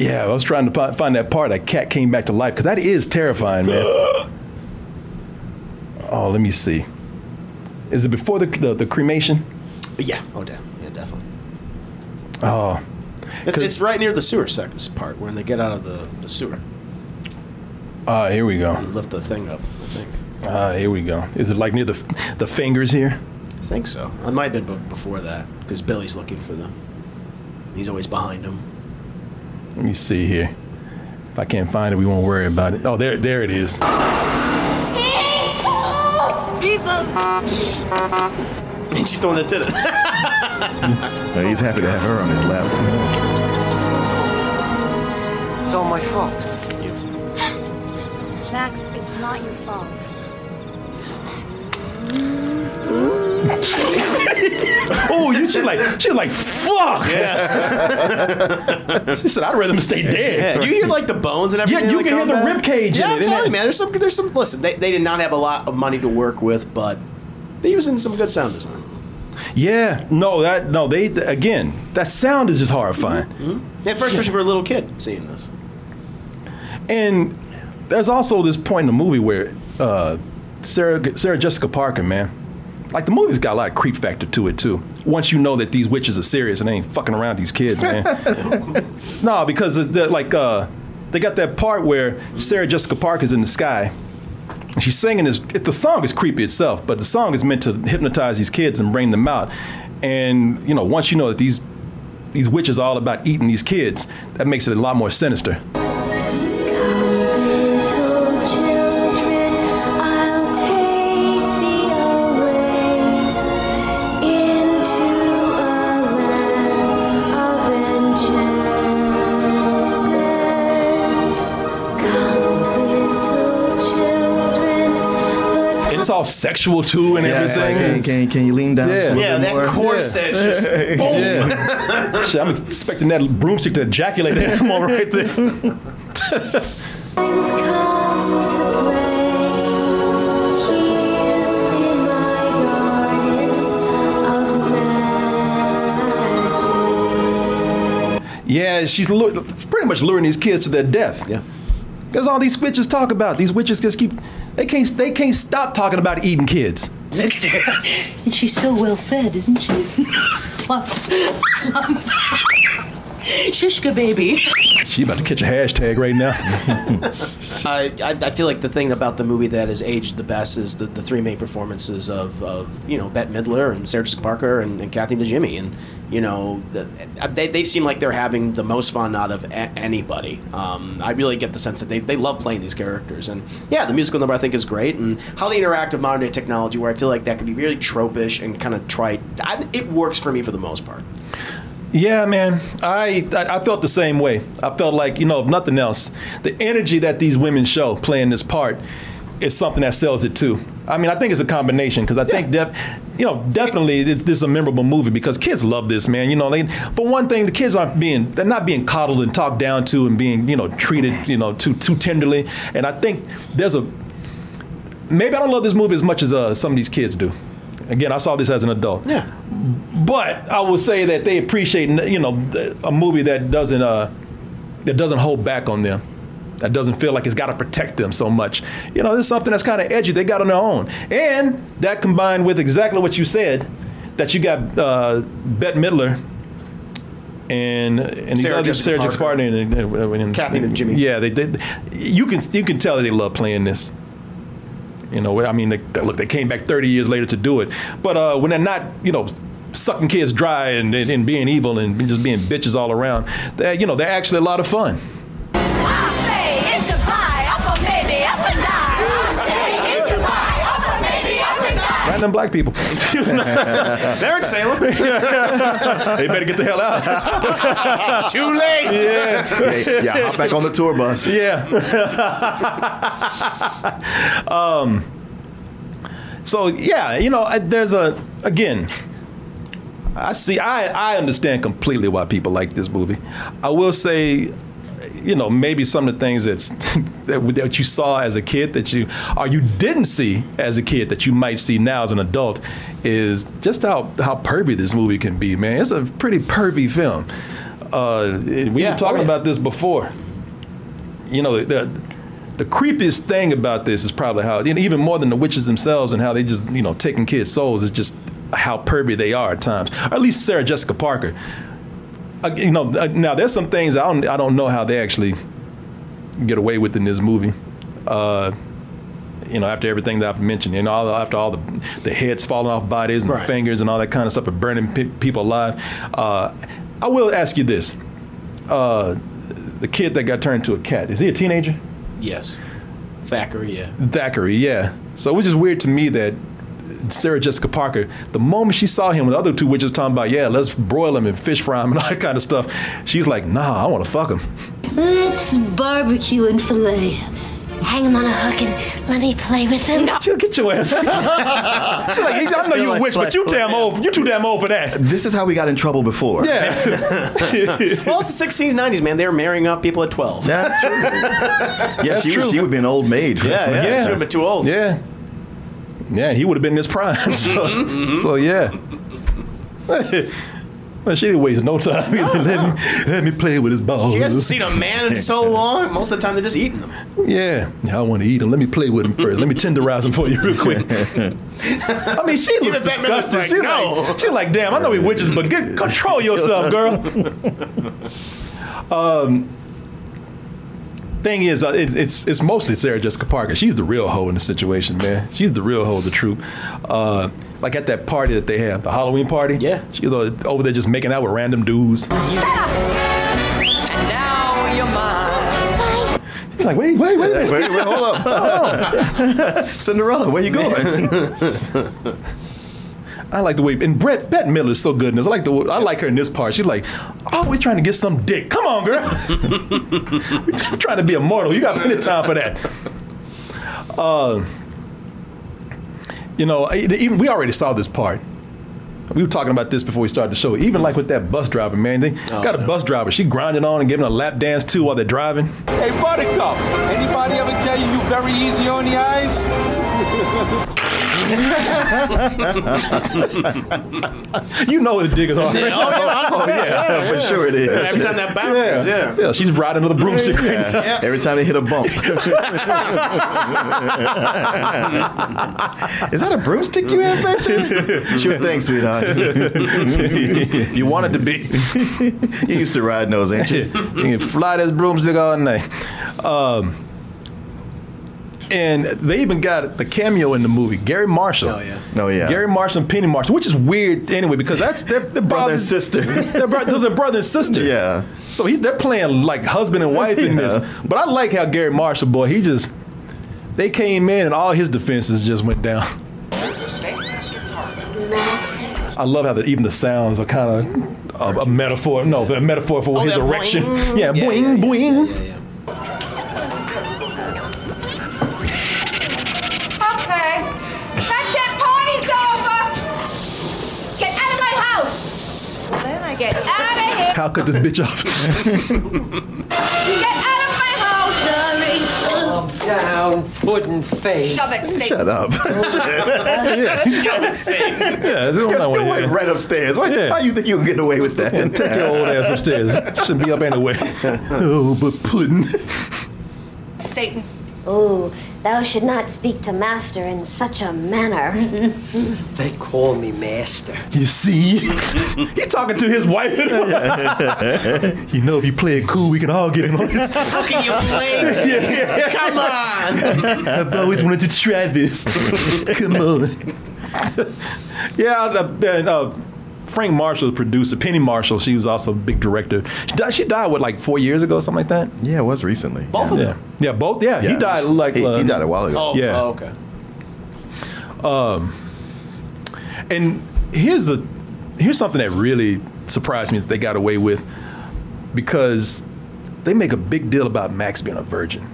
yeah, I was trying to find that part. That cat came back to life because that is terrifying, man. [gasps] oh, let me see. Is it before the the, the cremation? Yeah. Oh, damn. Yeah, definitely. Oh, It's, it's right near the sewer sec- part when they get out of the, the sewer. uh, here we go. and lift the thing up. I think. Uh, here we go. Is it like near the the fingers here? I think so. It might have been before that because Billy's looking for them. He's always behind him. Let me see here. If I can't find it, we won't worry about it. Oh, there, there it is. And she's the one that did it. Well, he's happy to have her on his lap. It's all my fault. Max, it's not your fault. Oh, you she's like she's like fuck. Yeah. she said I'd rather stay dead. Yeah, you hear like the bones and everything. Yeah, you can hear the rib cage Yeah, I'm telling you, man. There's some. There's some. Listen, they, they did not have a lot of money to work with, but they using some good sound design. Yeah, no, that no, they again, that sound is just horrifying. Yeah, first, especially for a little kid seeing this. And there's also this point in the movie where uh, Sarah Sarah Jessica Parker, man, like the movie's got a lot of creep factor to it too. Once you know that these witches are serious and they ain't fucking around these kids, man. [laughs] no, because like uh, they got that part where Sarah Jessica Parker's in the sky. and She's singing this. It, the song is creepy itself, but the song is meant to hypnotize these kids and bring them out. And you know, once you know that these these witches are all about eating these kids, that makes it a lot more sinister. It's all sexual too and Yeah, it's like, everything. can, can, can you lean down? just a little Yeah, bit that more? corset's just [laughs] boom. Yeah. Shit, I'm expecting that broomstick to ejaculate that [laughs] come on right there. Yeah, she's lu- pretty much luring these kids to their death. Yeah. Because all these witches talk about. These witches just keep they can't they can't stop talking about eating kids. Look at her. And she's so well fed, isn't she? [laughs] [laughs] Shishka baby. She about to catch a hashtag right now. [laughs] I, I, I feel like the thing about the movie that has aged the best is the, the three main performances of, of you know Bette Midler and Sarah Jessica Parker and, and Kathy Najimy and you know the, they, they seem like they're having the most fun out of a- anybody. Um, I really get the sense that they, they love playing these characters and yeah the musical number I think is great and how they interact with modern day technology where I feel like that could be really tropish and kind of trite. I, it works for me for the most part. Yeah, man. I, I felt the same way. I felt like you know, if nothing else, the energy that these women show playing this part is something that sells it too. I mean, I think it's a combination because I think def, you know, definitely it's, this is a memorable movie because kids love this, man. You know, they, for one thing, the kids aren't being they're not being coddled and talked down to and being you know treated you know too too tenderly. And I think there's a maybe I don't love this movie as much as uh, some of these kids do. Again, I saw this as an adult. Yeah. But I will say that they appreciate, you know, a movie that doesn't uh, that doesn't hold back on them, that doesn't feel like it's got to protect them so much. You know, there's something that's kind of edgy they got on their own, and that combined with exactly what you said, that you got uh, Bette Midler. And and Sarah other- Jessica Sarah Jessica Parker. Parker and, and, and Kathy Najimy. Yeah, they, they you can you can tell that they love playing this. You know, I mean, they, look, they came back 30 years later to do it. But uh, when they're not, you know, sucking kids dry and, and, and being evil and just being bitches all around, you know, they're actually a lot of fun. Random black people. They're in Salem. they better get the hell out. [laughs] Too late. Yeah. Yeah, yeah, hop back on the tour bus. Yeah. [laughs] um. So yeah, you know, there's a again. I see. I I understand completely why people like this movie. I will say, you know, maybe some of the things that's [laughs] that, that you saw as a kid that you or you didn't see as a kid that you might see now as an adult is just how how pervy this movie can be. Man, it's a pretty pervy film. Uh, we Yeah, were talking oh, yeah. about this before you know the the creepiest thing about this is probably how even more than the witches themselves and how they just you know taking kids' souls is just how pervy they are at times. Or at least Sarah Jessica Parker. You know, now there's some things I don't I don't know how they actually get away with in this movie. Uh, you know, after everything that I've mentioned, you know, all, after all the the heads falling off bodies and Right. fingers and all that kind of stuff, and burning pe- people alive. Uh, I will ask you this: uh, the kid that got turned into a cat is he a teenager? Yes. Thackery, yeah. Thackery, yeah. So which is weird to me that Sarah Jessica Parker, the moment she saw him with the other two witches talking about, yeah, let's broil him and fish fry him and [laughs] all that kind of stuff, she's like, nah, I want to fuck him. Let's barbecue and fillet. Hang him on a hook and let me play with him. [laughs] She'll get your ass. [laughs] she's like, I know you're a Like- witch, but you damn old, you too damn old for that. This is how we got in trouble before. Yeah. Well, it's the 16s, 90s, man. They were marrying up people at 12. That's true. Yeah, That's she, true. she would be an old maid. Yeah, yeah. Yeah. She would have been too old. Yeah. Yeah, he would have been in his prime. [laughs] so, so yeah. [laughs] well, she didn't waste no time. either. [laughs] let, me, let me play with his balls. She hasn't seen a man in so long. Most of the time, they're just eating them. Yeah, yeah, I want to eat him. Let me play with him first. Let me tenderize him for you real quick. I mean, she looks Even Bette Midler's disgusting. like, she's no. like, she's like, damn, I know we witches, but get control yourself, girl. um, thing is, uh, it, it's it's mostly Sarah Jessica Parker. She's the real hoe in the situation, man. She's the real hoe of the troop. Uh, like at that party that they have, the Halloween party. Yeah. she's uh, over there just making out with random dudes. What's up? And now you're mine. She's like, wait, wait, wait, Wait, wait, hold up. [laughs] [laughs] Cinderella, where you going? [laughs] I like the way and Brett Bette Midler is so good in this. I like the I like her in this part. She's like always trying to get some dick. Come on, girl. We're [laughs] trying to be immortal. You got plenty of time for that. Uh, You know, even we already saw this part. We were talking about this before we started the show. Even like with that bus driver, man, they Oh, got a no. bus driver. She grinding on and giving a lap dance too while they're driving. Hey, Buttercup, anybody ever tell you you very easy on the eyes? [laughs] you know what the diggers are. Yeah, oh, yeah, Oh, yeah, for sure it is. Every time that bounces, yeah. Yeah, she's riding with a broomstick right now. Yeah. Every time they hit a bump. [laughs] Is that a broomstick you have back there? Sure thing, sweetheart. [laughs] you want it to be. you used to ride those, ain't you? [laughs] you can fly this broomstick all night. Um, and they even got the cameo in the movie, Garry Marshall. Oh yeah. Oh yeah. Garry Marshall and Penny Marshall, which is weird anyway because that's their, their Brother and sister. [laughs] they're, bro- those are brother and sister. Yeah. So he, they're playing like husband and wife in this. But I like how Garry Marshall, boy, he just they came in and all his defenses just went down. I love how the, even the sounds are kind of a, a metaphor. No, a metaphor for Oh, his erection. [laughs] boing. Yeah, Yeah, boing, yeah, yeah, boing. Get out of here. How cut this bitch off? [laughs] Get out of my house. Calm down, pudding face. Shove it, Satan. Shut up. [laughs] [laughs] yeah, Satan. yeah, don't know what- Wait, right upstairs. Why, Yeah. how you think you can get away with that? Yeah, take your old ass upstairs. Shouldn't be up anyway. oh, but pudding. Satan. Oh, thou should not speak to master in such a manner. [laughs] They call me master. You see, [laughs] he talking to his wife. [laughs] you know, if you play it cool, we can all get him on this. How can you blame me? Come on. I've always wanted to try this. Come on. yeah, uh, and, uh, Frank Marshall, the producer. Penny Marshall, she was also a big director. She died, she died what, like four years ago, something like that. Yeah, it was recently. Both of Yeah, them. yeah, both. Yeah, he died was- like he- uh, he died a while ago. Oh, Yeah. oh, okay. Um, and here's the here's something that really surprised me that they got away with because they make a big deal about Max being a virgin.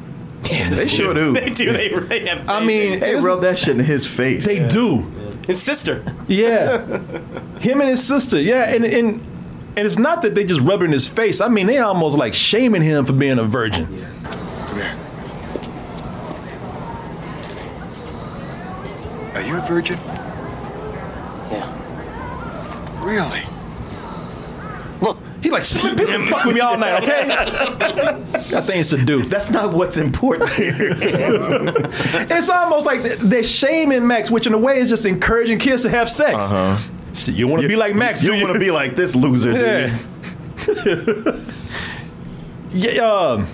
Yeah, They sure do. They do. They really have. I mean, They it's- rub that shit in his face. they do. His sister. Yeah, him and his sister. Yeah, and and and it's not that they just rub it in his face. I mean, they almost like shaming him for being a virgin. Come here. Are you a virgin? Yeah. Really? Look, he like people [laughs] fuck with me all night. Okay, got things to do. That's not what's important here. [laughs] It's almost like they're shaming Max, which in a way is just encouraging kids to have sex. Uh-huh. You want to be like Max? You do want to be like this loser, do Yeah. [laughs] yeah. Um,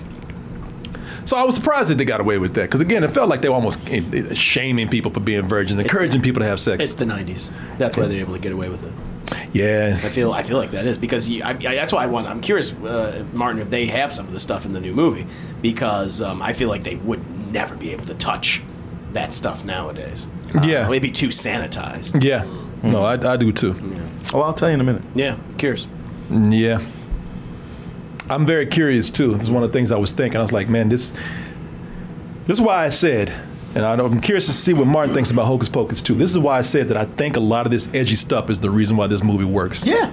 so I was surprised that they got away with that because again, it felt like they were almost eh, eh, shaming people for being virgins, encouraging people to have sex. It's the '90s. That's why they're able to get away with it. Yeah. I feel I feel like that is because you, I, I, that's why I want. I'm curious, uh, Martin, if they have some of the stuff in the new movie because um, I feel like they would never be able to touch that stuff nowadays. Yeah. Uh, it'd be too sanitized. Yeah. No, I, I do too. Oh, I'll tell you in a minute. Yeah, curious. Yeah. I'm very curious too. This is one of the things I was thinking. I was like, man, this this is why I said, and I I'm curious to see what Martin thinks about Hocus Pocus too. This is why I said that I think a lot of this edgy stuff is the reason why this movie works. Yeah.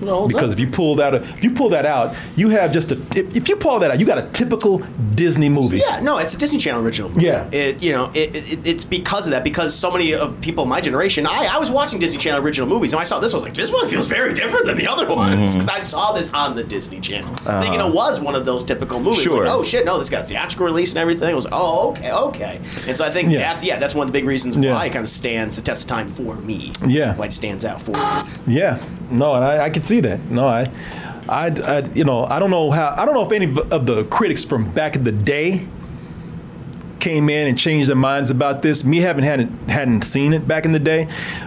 Because if you pull that, if you pull that out, you have just a. If, if you pull that out, you got a typical Disney movie. Yeah, no, it's a Disney Channel original. Movie. Yeah. it you know it, it, it's because of that because so many of people my generation I, I was watching Disney Channel original movies and I saw this I was like this one feels very different than the other ones because I saw this on the Disney Channel Uh-huh. thinking it was one of those typical movies. Sure. Like, oh shit, no, this got a theatrical release and everything. I was like, oh okay, okay. And so I think Yeah. that's yeah that's one of the big reasons Yeah. why it kind of stands the test of time for me. Yeah. why it stands out for me. Yeah, no, and I, I can see that. No, I, I, I, you know, I don't know how. I don't know if any of- of the critics from back in the day came in and changed their minds about this. Me having hadn't hadn't seen it back in the day,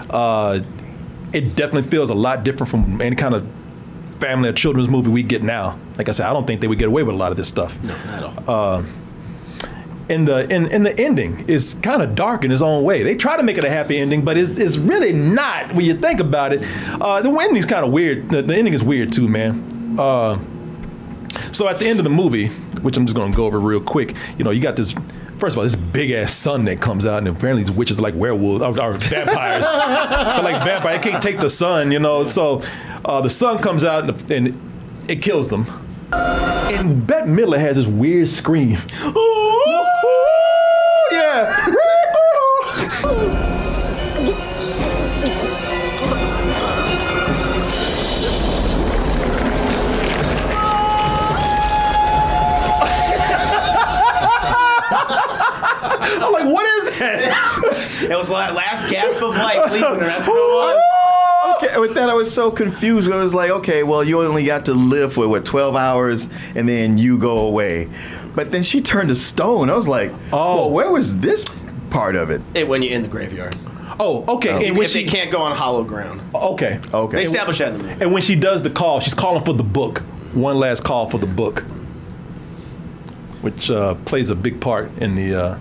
uh, it definitely feels a lot different from any kind of family or children's movie we get now. Like I said, I don't think they would get away with a lot of this stuff. No, not at all. Uh, and the and, and the ending is kind of dark in its own way. They try to make it a happy ending, but it's, it's really not when you think about it. Uh, the ending's kind of weird. The, the ending is weird too, man. Uh, so at the end of the movie, which I'm just to go over real quick, you know, you got this First of all, this big ass sun that comes out, and apparently these witches are like werewolves or, or vampires. [laughs] They're like vampires. They can't take the sun, you know. So uh, the sun comes out and, and it kills them. And Bette Midler has this weird scream. yeah. I'm like, what is that? It was la- last gasp of life leaving her. That's what it was. Okay, with that I was so confused. I was like, okay, well, you only got to live for what twelve hours, and then you go away. But then she turned to stone. I was like, oh, well, where was this part of it? It when you're in the graveyard. Oh, okay. If, And when if they she- can't go on hollow ground. Okay. Okay. They established that in the movie. And when she does the call, she's calling for the book. One last call for the book, which uh, plays a big part in the uh,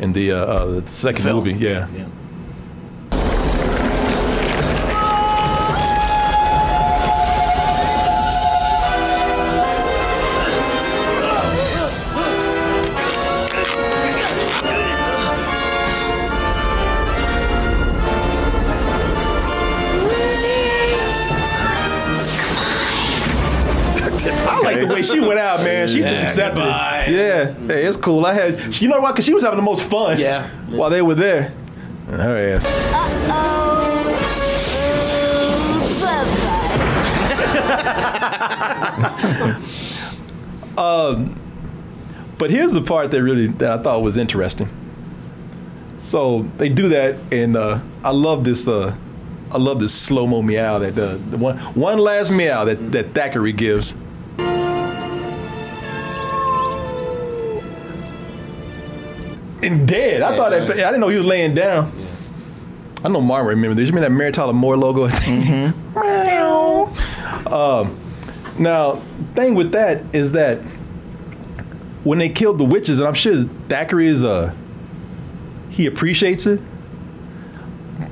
in the, uh, uh, the second film. movie. Yeah. Yeah. [laughs] she went out, man. She just accepted goodbye. it. Yeah, hey, it's cool. I had, you know what? Because she was having the most fun. Yeah. While they were there, and her ass. [laughs] Um, but here's the part that really that I thought was interesting. So they do that, and uh, I love this. Uh, I love this slow mo meow that the, the one one last meow that that Thackery gives. And dead. I Yeah, thought that. I didn't know he was laying down. I know Marvin remember this. You mean that Mary Tyler Moore logo? [laughs] um, now, thing with that is that when they killed the witches, and I'm sure Thackery is uh he appreciates it.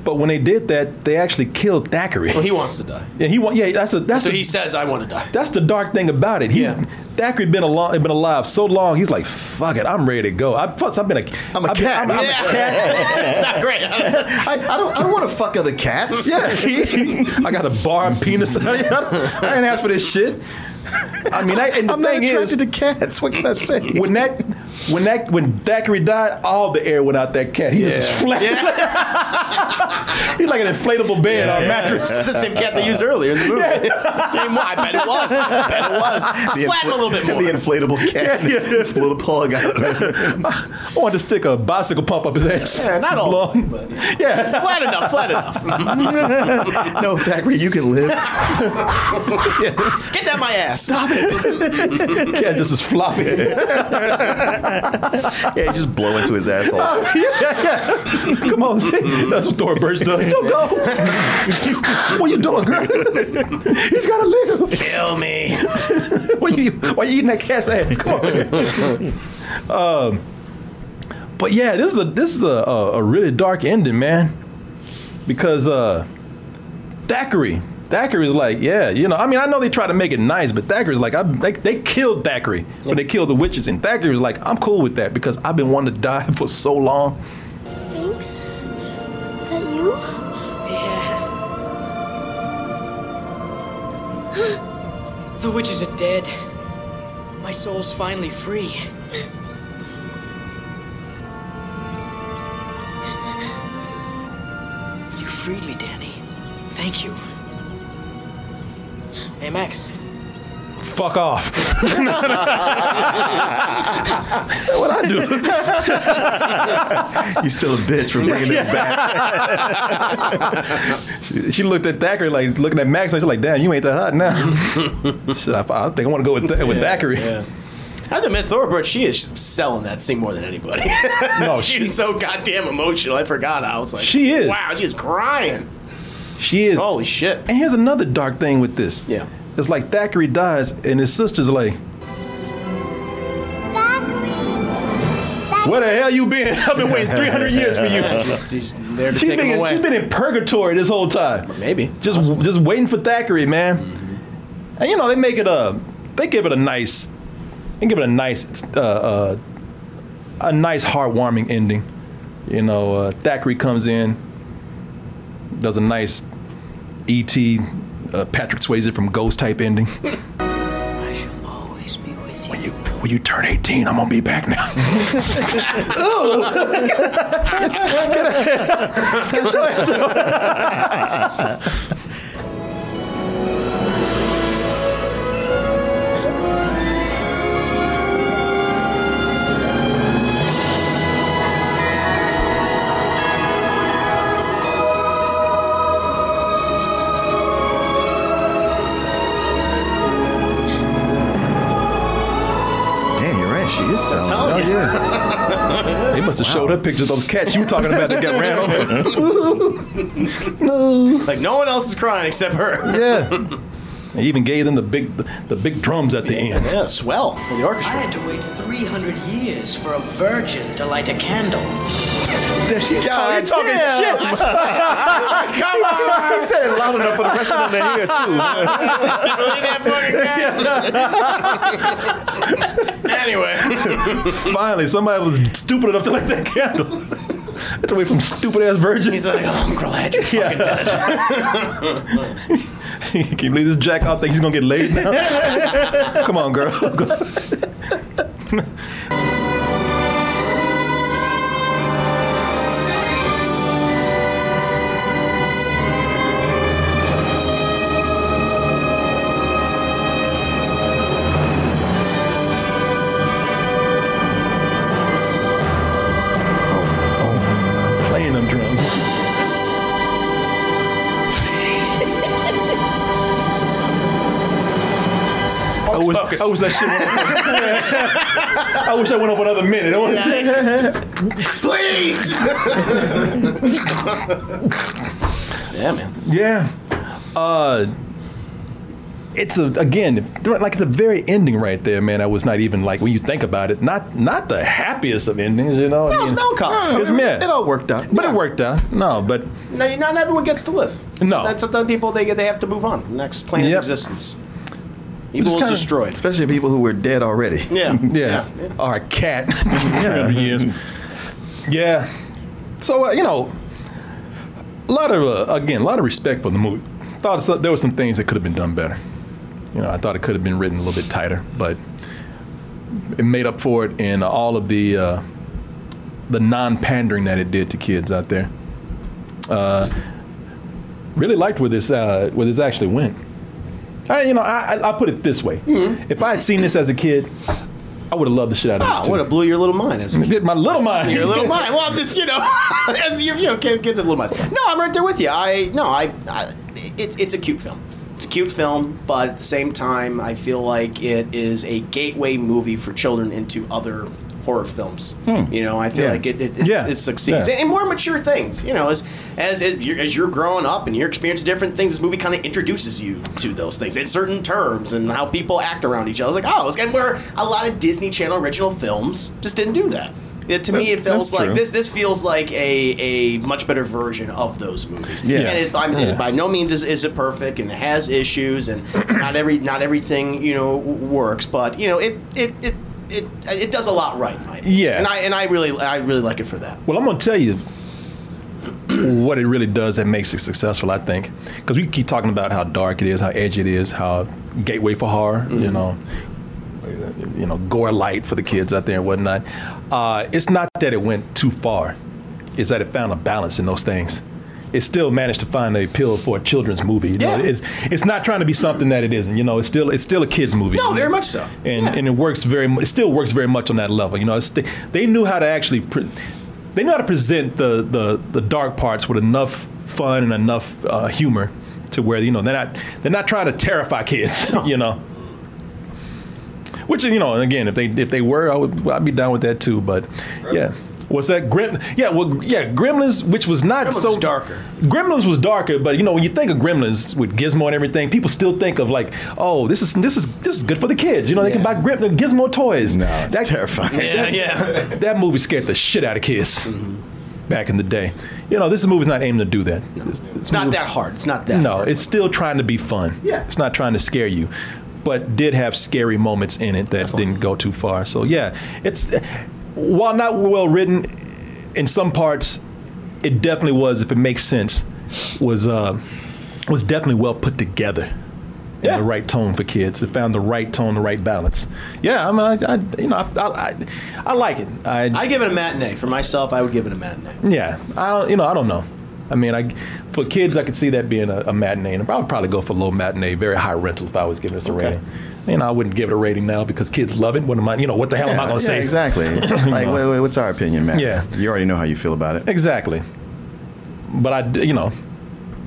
But when they did that, they actually killed Thackery. Well, he wants to die. Yeah, he want. Yeah, that's a that's So the, he says, "I want to die." that's the dark thing about it. He, Yeah. Thackery been along, been alive so long. He's like, fuck it, I'm ready to go. I, plus, I've been a, I'm a I've been- cat. I'm, I'm a cat. [laughs] it's not great. [laughs] I, I don't. I don't want to fuck other cats. Yeah, [laughs] I got a barbed penis. I didn't ask for this shit. I mean, I, and the I'm not thing attracted is, to cats. What can I say? when that, when that, when Thackery died, all the air went out that cat. He was just flat. [laughs] He's like an inflatable bed on a mattress. It's the same cat they used earlier in the movie. It's the same one. I bet it was. I bet it was. [laughs] Just The flatten a little bit more. The inflatable [laughs] cat. Yeah, yeah. Just pull the plug out of it. I wanted to stick a bicycle pump up his ass. Yeah, not all, but Yeah. flat enough. Flat enough. no, Thackery, you can live. Get that my ass. Stop it. Cat just is floppy. Yeah, you just blow into his asshole. [laughs] yeah, yeah. Come on, that's what Thora Birch does. Don't go. what you doing, girl? He's gotta live. Kill me. why you why you eating that cat's ass? Come on. um, but yeah, this is a this is a, a, a really dark ending, man. Because uh, Thackery, Thackery is like, yeah, you know, I mean, I know they try to make it nice, but Thackery's like, I, they, they killed Thackery when they killed the witches, and Thackery was like, I'm cool with that because I've been wanting to die [laughs] for so long. Thanks. Is that you? Yeah. the witches are dead. My soul's finally free. You freed me, Dani. Thank you. Hey, Max. Fuck off. [laughs] what I do? [laughs] You still a bitch for bringing it back. [laughs] she, she looked at Thackery like looking at Max, and she's like, "Damn, you ain't that hot now." Shit, I, I think I want to go with Th- with Thackery. Yeah. I have to admit, Thora Birch, she is selling that scene more than anybody. No, she's so goddamn emotional. I forgot. I was like, She is. Wow, she's crying. She is. Holy shit. And here's another dark thing with this. Yeah. It's like Thackery dies, and his sister's like, "Where the hell you been? [laughs] I've been waiting 300 years for you." [laughs] she's, she's there to She's take been, him away. she's been in purgatory this whole time. Maybe. Just just waiting for Thackery, man. And you know they make it a, they give it a nice, they give it a nice, uh, uh, a nice, heartwarming ending. You know, uh, Thackery comes in, does a nice E.T. Uh, Patrick Swayze from Ghost type ending. [laughs] I shall always be with you. When you when you turn 18, I'm gonna be back now. Get your ass She is. Oh, yeah. [laughs] They must have showed her pictures of those cats you were talking about that got ran over. [laughs] [laughs] Like no one else is crying except her. Yeah. They even gave them the big the big drums at the end. Yeah, swell for the I orchestra. had to wait 300 years for a virgin to light a candle. She's God talking, talking damn. shit. [laughs] Come on! He said it loud enough for the rest of them to hear too. [laughs] Believe that fucking guy. [laughs] anyway, Finally, somebody was stupid enough to light that candle. Had to wait from stupid ass virgins. he's like, oh, I'm glad you're fucking dead. [laughs] Can you believe this jack out think he's gonna get laid now? [laughs] Come on, girl. [laughs] I wish, focus. I wish that shit went up. [laughs] I wish I went up another minute. I Please! yeah, man. Yeah. Uh, it's a again like the very ending right there, man. I was not even like when you think about it, not not the happiest of endings, you know. I No, it's mean, melancholy. It's yeah. It all worked out. but it worked out. No, but No, not everyone gets to live. No. That's sometimes people they they have to move on. Next plane Yep. of existence. Evil is kinda- destroyed. Especially people who were dead already. Yeah. yeah, [laughs] or a cat. [laughs] yeah. [laughs] years. yeah. So uh, you know, a lot of uh, again, a lot of respect for the movie. Thought so- there were some things that could have been done better. You know, I thought it could have been written a little bit tighter, but it made up for it in all of the uh, the non-pandering that it did to kids out there. Uh, really liked where this uh, where this actually went. I, you know, I, I, I'll put it this way: mm-hmm. if I had seen this as a kid, I would have loved the shit out of Oh, this. what too. it blew your little mind. As a kid. My little mind. Your little mind. Well, I'm just you know, [laughs] as you you know, kids have little minds. No, I'm right there with you. I no, I, I it's it's a cute film. It's a cute film, but at the same time, I feel like it is a gateway movie for children into other horror films. Hmm. You know, I feel Yeah. like it it, it, Yeah. it succeeds Yeah. and, more mature things. You know, as as as you're, as you're growing up and you're experiencing different things, this movie kind of introduces you to those things in certain terms and how people act around each other. It's like, oh, it's- and where a lot of Disney Channel original films just didn't do that. It, to me, it feels like true. this. This feels like a, a much better version of those movies. Yeah. and it, I mean, Yeah. by no means is, is it perfect, and it has issues, and not every not everything you know works. But you know, it it it. It, it does a lot right, in my opinion. Yeah. and I and I really I really like it for that. Well, I'm gonna tell you what it really does that makes it successful. I think because we keep talking about how dark it is, how edgy it is, how gateway for horror. You know, you know, gore light for the kids out there and whatnot. Uh, it's not that it went too far; it's that it found a balance in those things. It still managed to find a appeal for a children's movie. You know, Yeah. it's it's not trying to be something that it isn't. You know, it's still it's still a kids movie. No, very much so. and Yeah. and it works very. It still works very much on that level. You know, it's, they, they knew how to actually. Pre- they knew how to present the, the the dark parts with enough fun and enough uh, humor to where you know they're not they're not trying to terrify kids. [laughs] You know. Which you know, and again, if they if they were, I would I'd be down with that too. But yeah, what's that? Grim? Yeah, well, yeah, Gremlins, which was not Gremlins so was darker. Gremlins was darker, but you know when you think of Gremlins with Gizmo and everything, people still think of like, oh, this is this is this is good for the kids. You know, they can buy Grim, Gizmo toys. No, it's terrifying. [laughs] Yeah, yeah. That movie scared the shit out of kids mm-hmm. back in the day. You know, this movie's not aiming to do that. It's, It's not that hard. It's not that. no, hard. it's still trying to be fun. Yeah. It's not trying to scare you, but did have scary moments in it that didn't go too far. So yeah, it's while not well written, in some parts, it definitely was. If it makes sense, was uh, was definitely well put together. Yeah. The right tone for kids. It found the right tone, the right balance. Yeah, I mean, I, I you know, I, I, I like it. I, I'd give it a matinee. For myself, I would give it a matinee. yeah, I don't, you know, I don't know. I mean, I for kids, I could see that being a, a matinee, and I would probably go for low matinee, very high rental if I was giving this a Okay. rating. You know, I wouldn't give it a rating now because kids love it. What am I? You know, what the hell am I going to yeah, say? Exactly. [laughs] like, wait, wait, what's our opinion, man? Yeah. You already know how you feel about it. Exactly. But I, you know,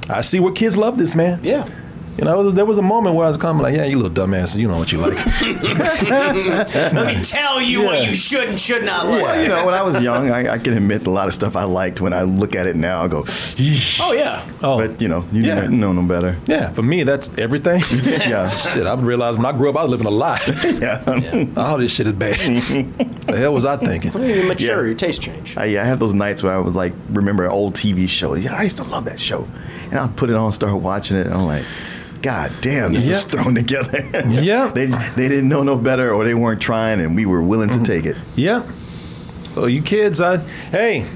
I see where kids love this, man. Yeah. You know, there was a moment where I was coming like, yeah, you little dumbass, you know what you like. [laughs] Let me tell you what you should and should not like. Well, you know, when I was young, I, I can admit a lot of stuff I liked. When I look at it now, I go, Yeesh. Oh yeah. Oh. But you know, you Yeah. didn't know no better. yeah, for me, that's everything. [laughs] Yeah. Shit, I realized when I grew up, I was living a lie. [laughs] Yeah. All this shit is bad. the hell was I thinking? You mature, Yeah. your taste change. I, yeah, I have those nights where I was like, remember an old TV shows. Yeah, I used to love that show, and I'll put it on, start watching it, and I'm like, God damn, this was Yep. thrown together. [laughs] Yeah. they they didn't know no better, or they weren't trying, and we were willing to mm-hmm. take it. Yeah. So you kids, I hey,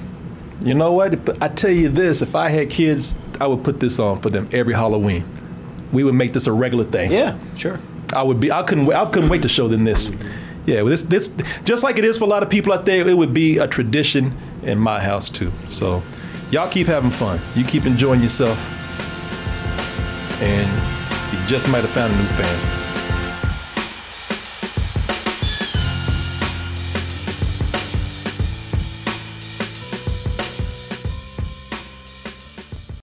you know what? I tell you this: if I had kids, I would put this on for them every Halloween. We would make this a regular thing. Yeah, sure. I would be. I couldn't. wait- I couldn't wait to show them this. Yeah, well, this this just like it is for a lot of people out there. It would be a tradition in my house too. So, y'all keep having fun. You keep enjoying yourself, and you just might have found a new fan.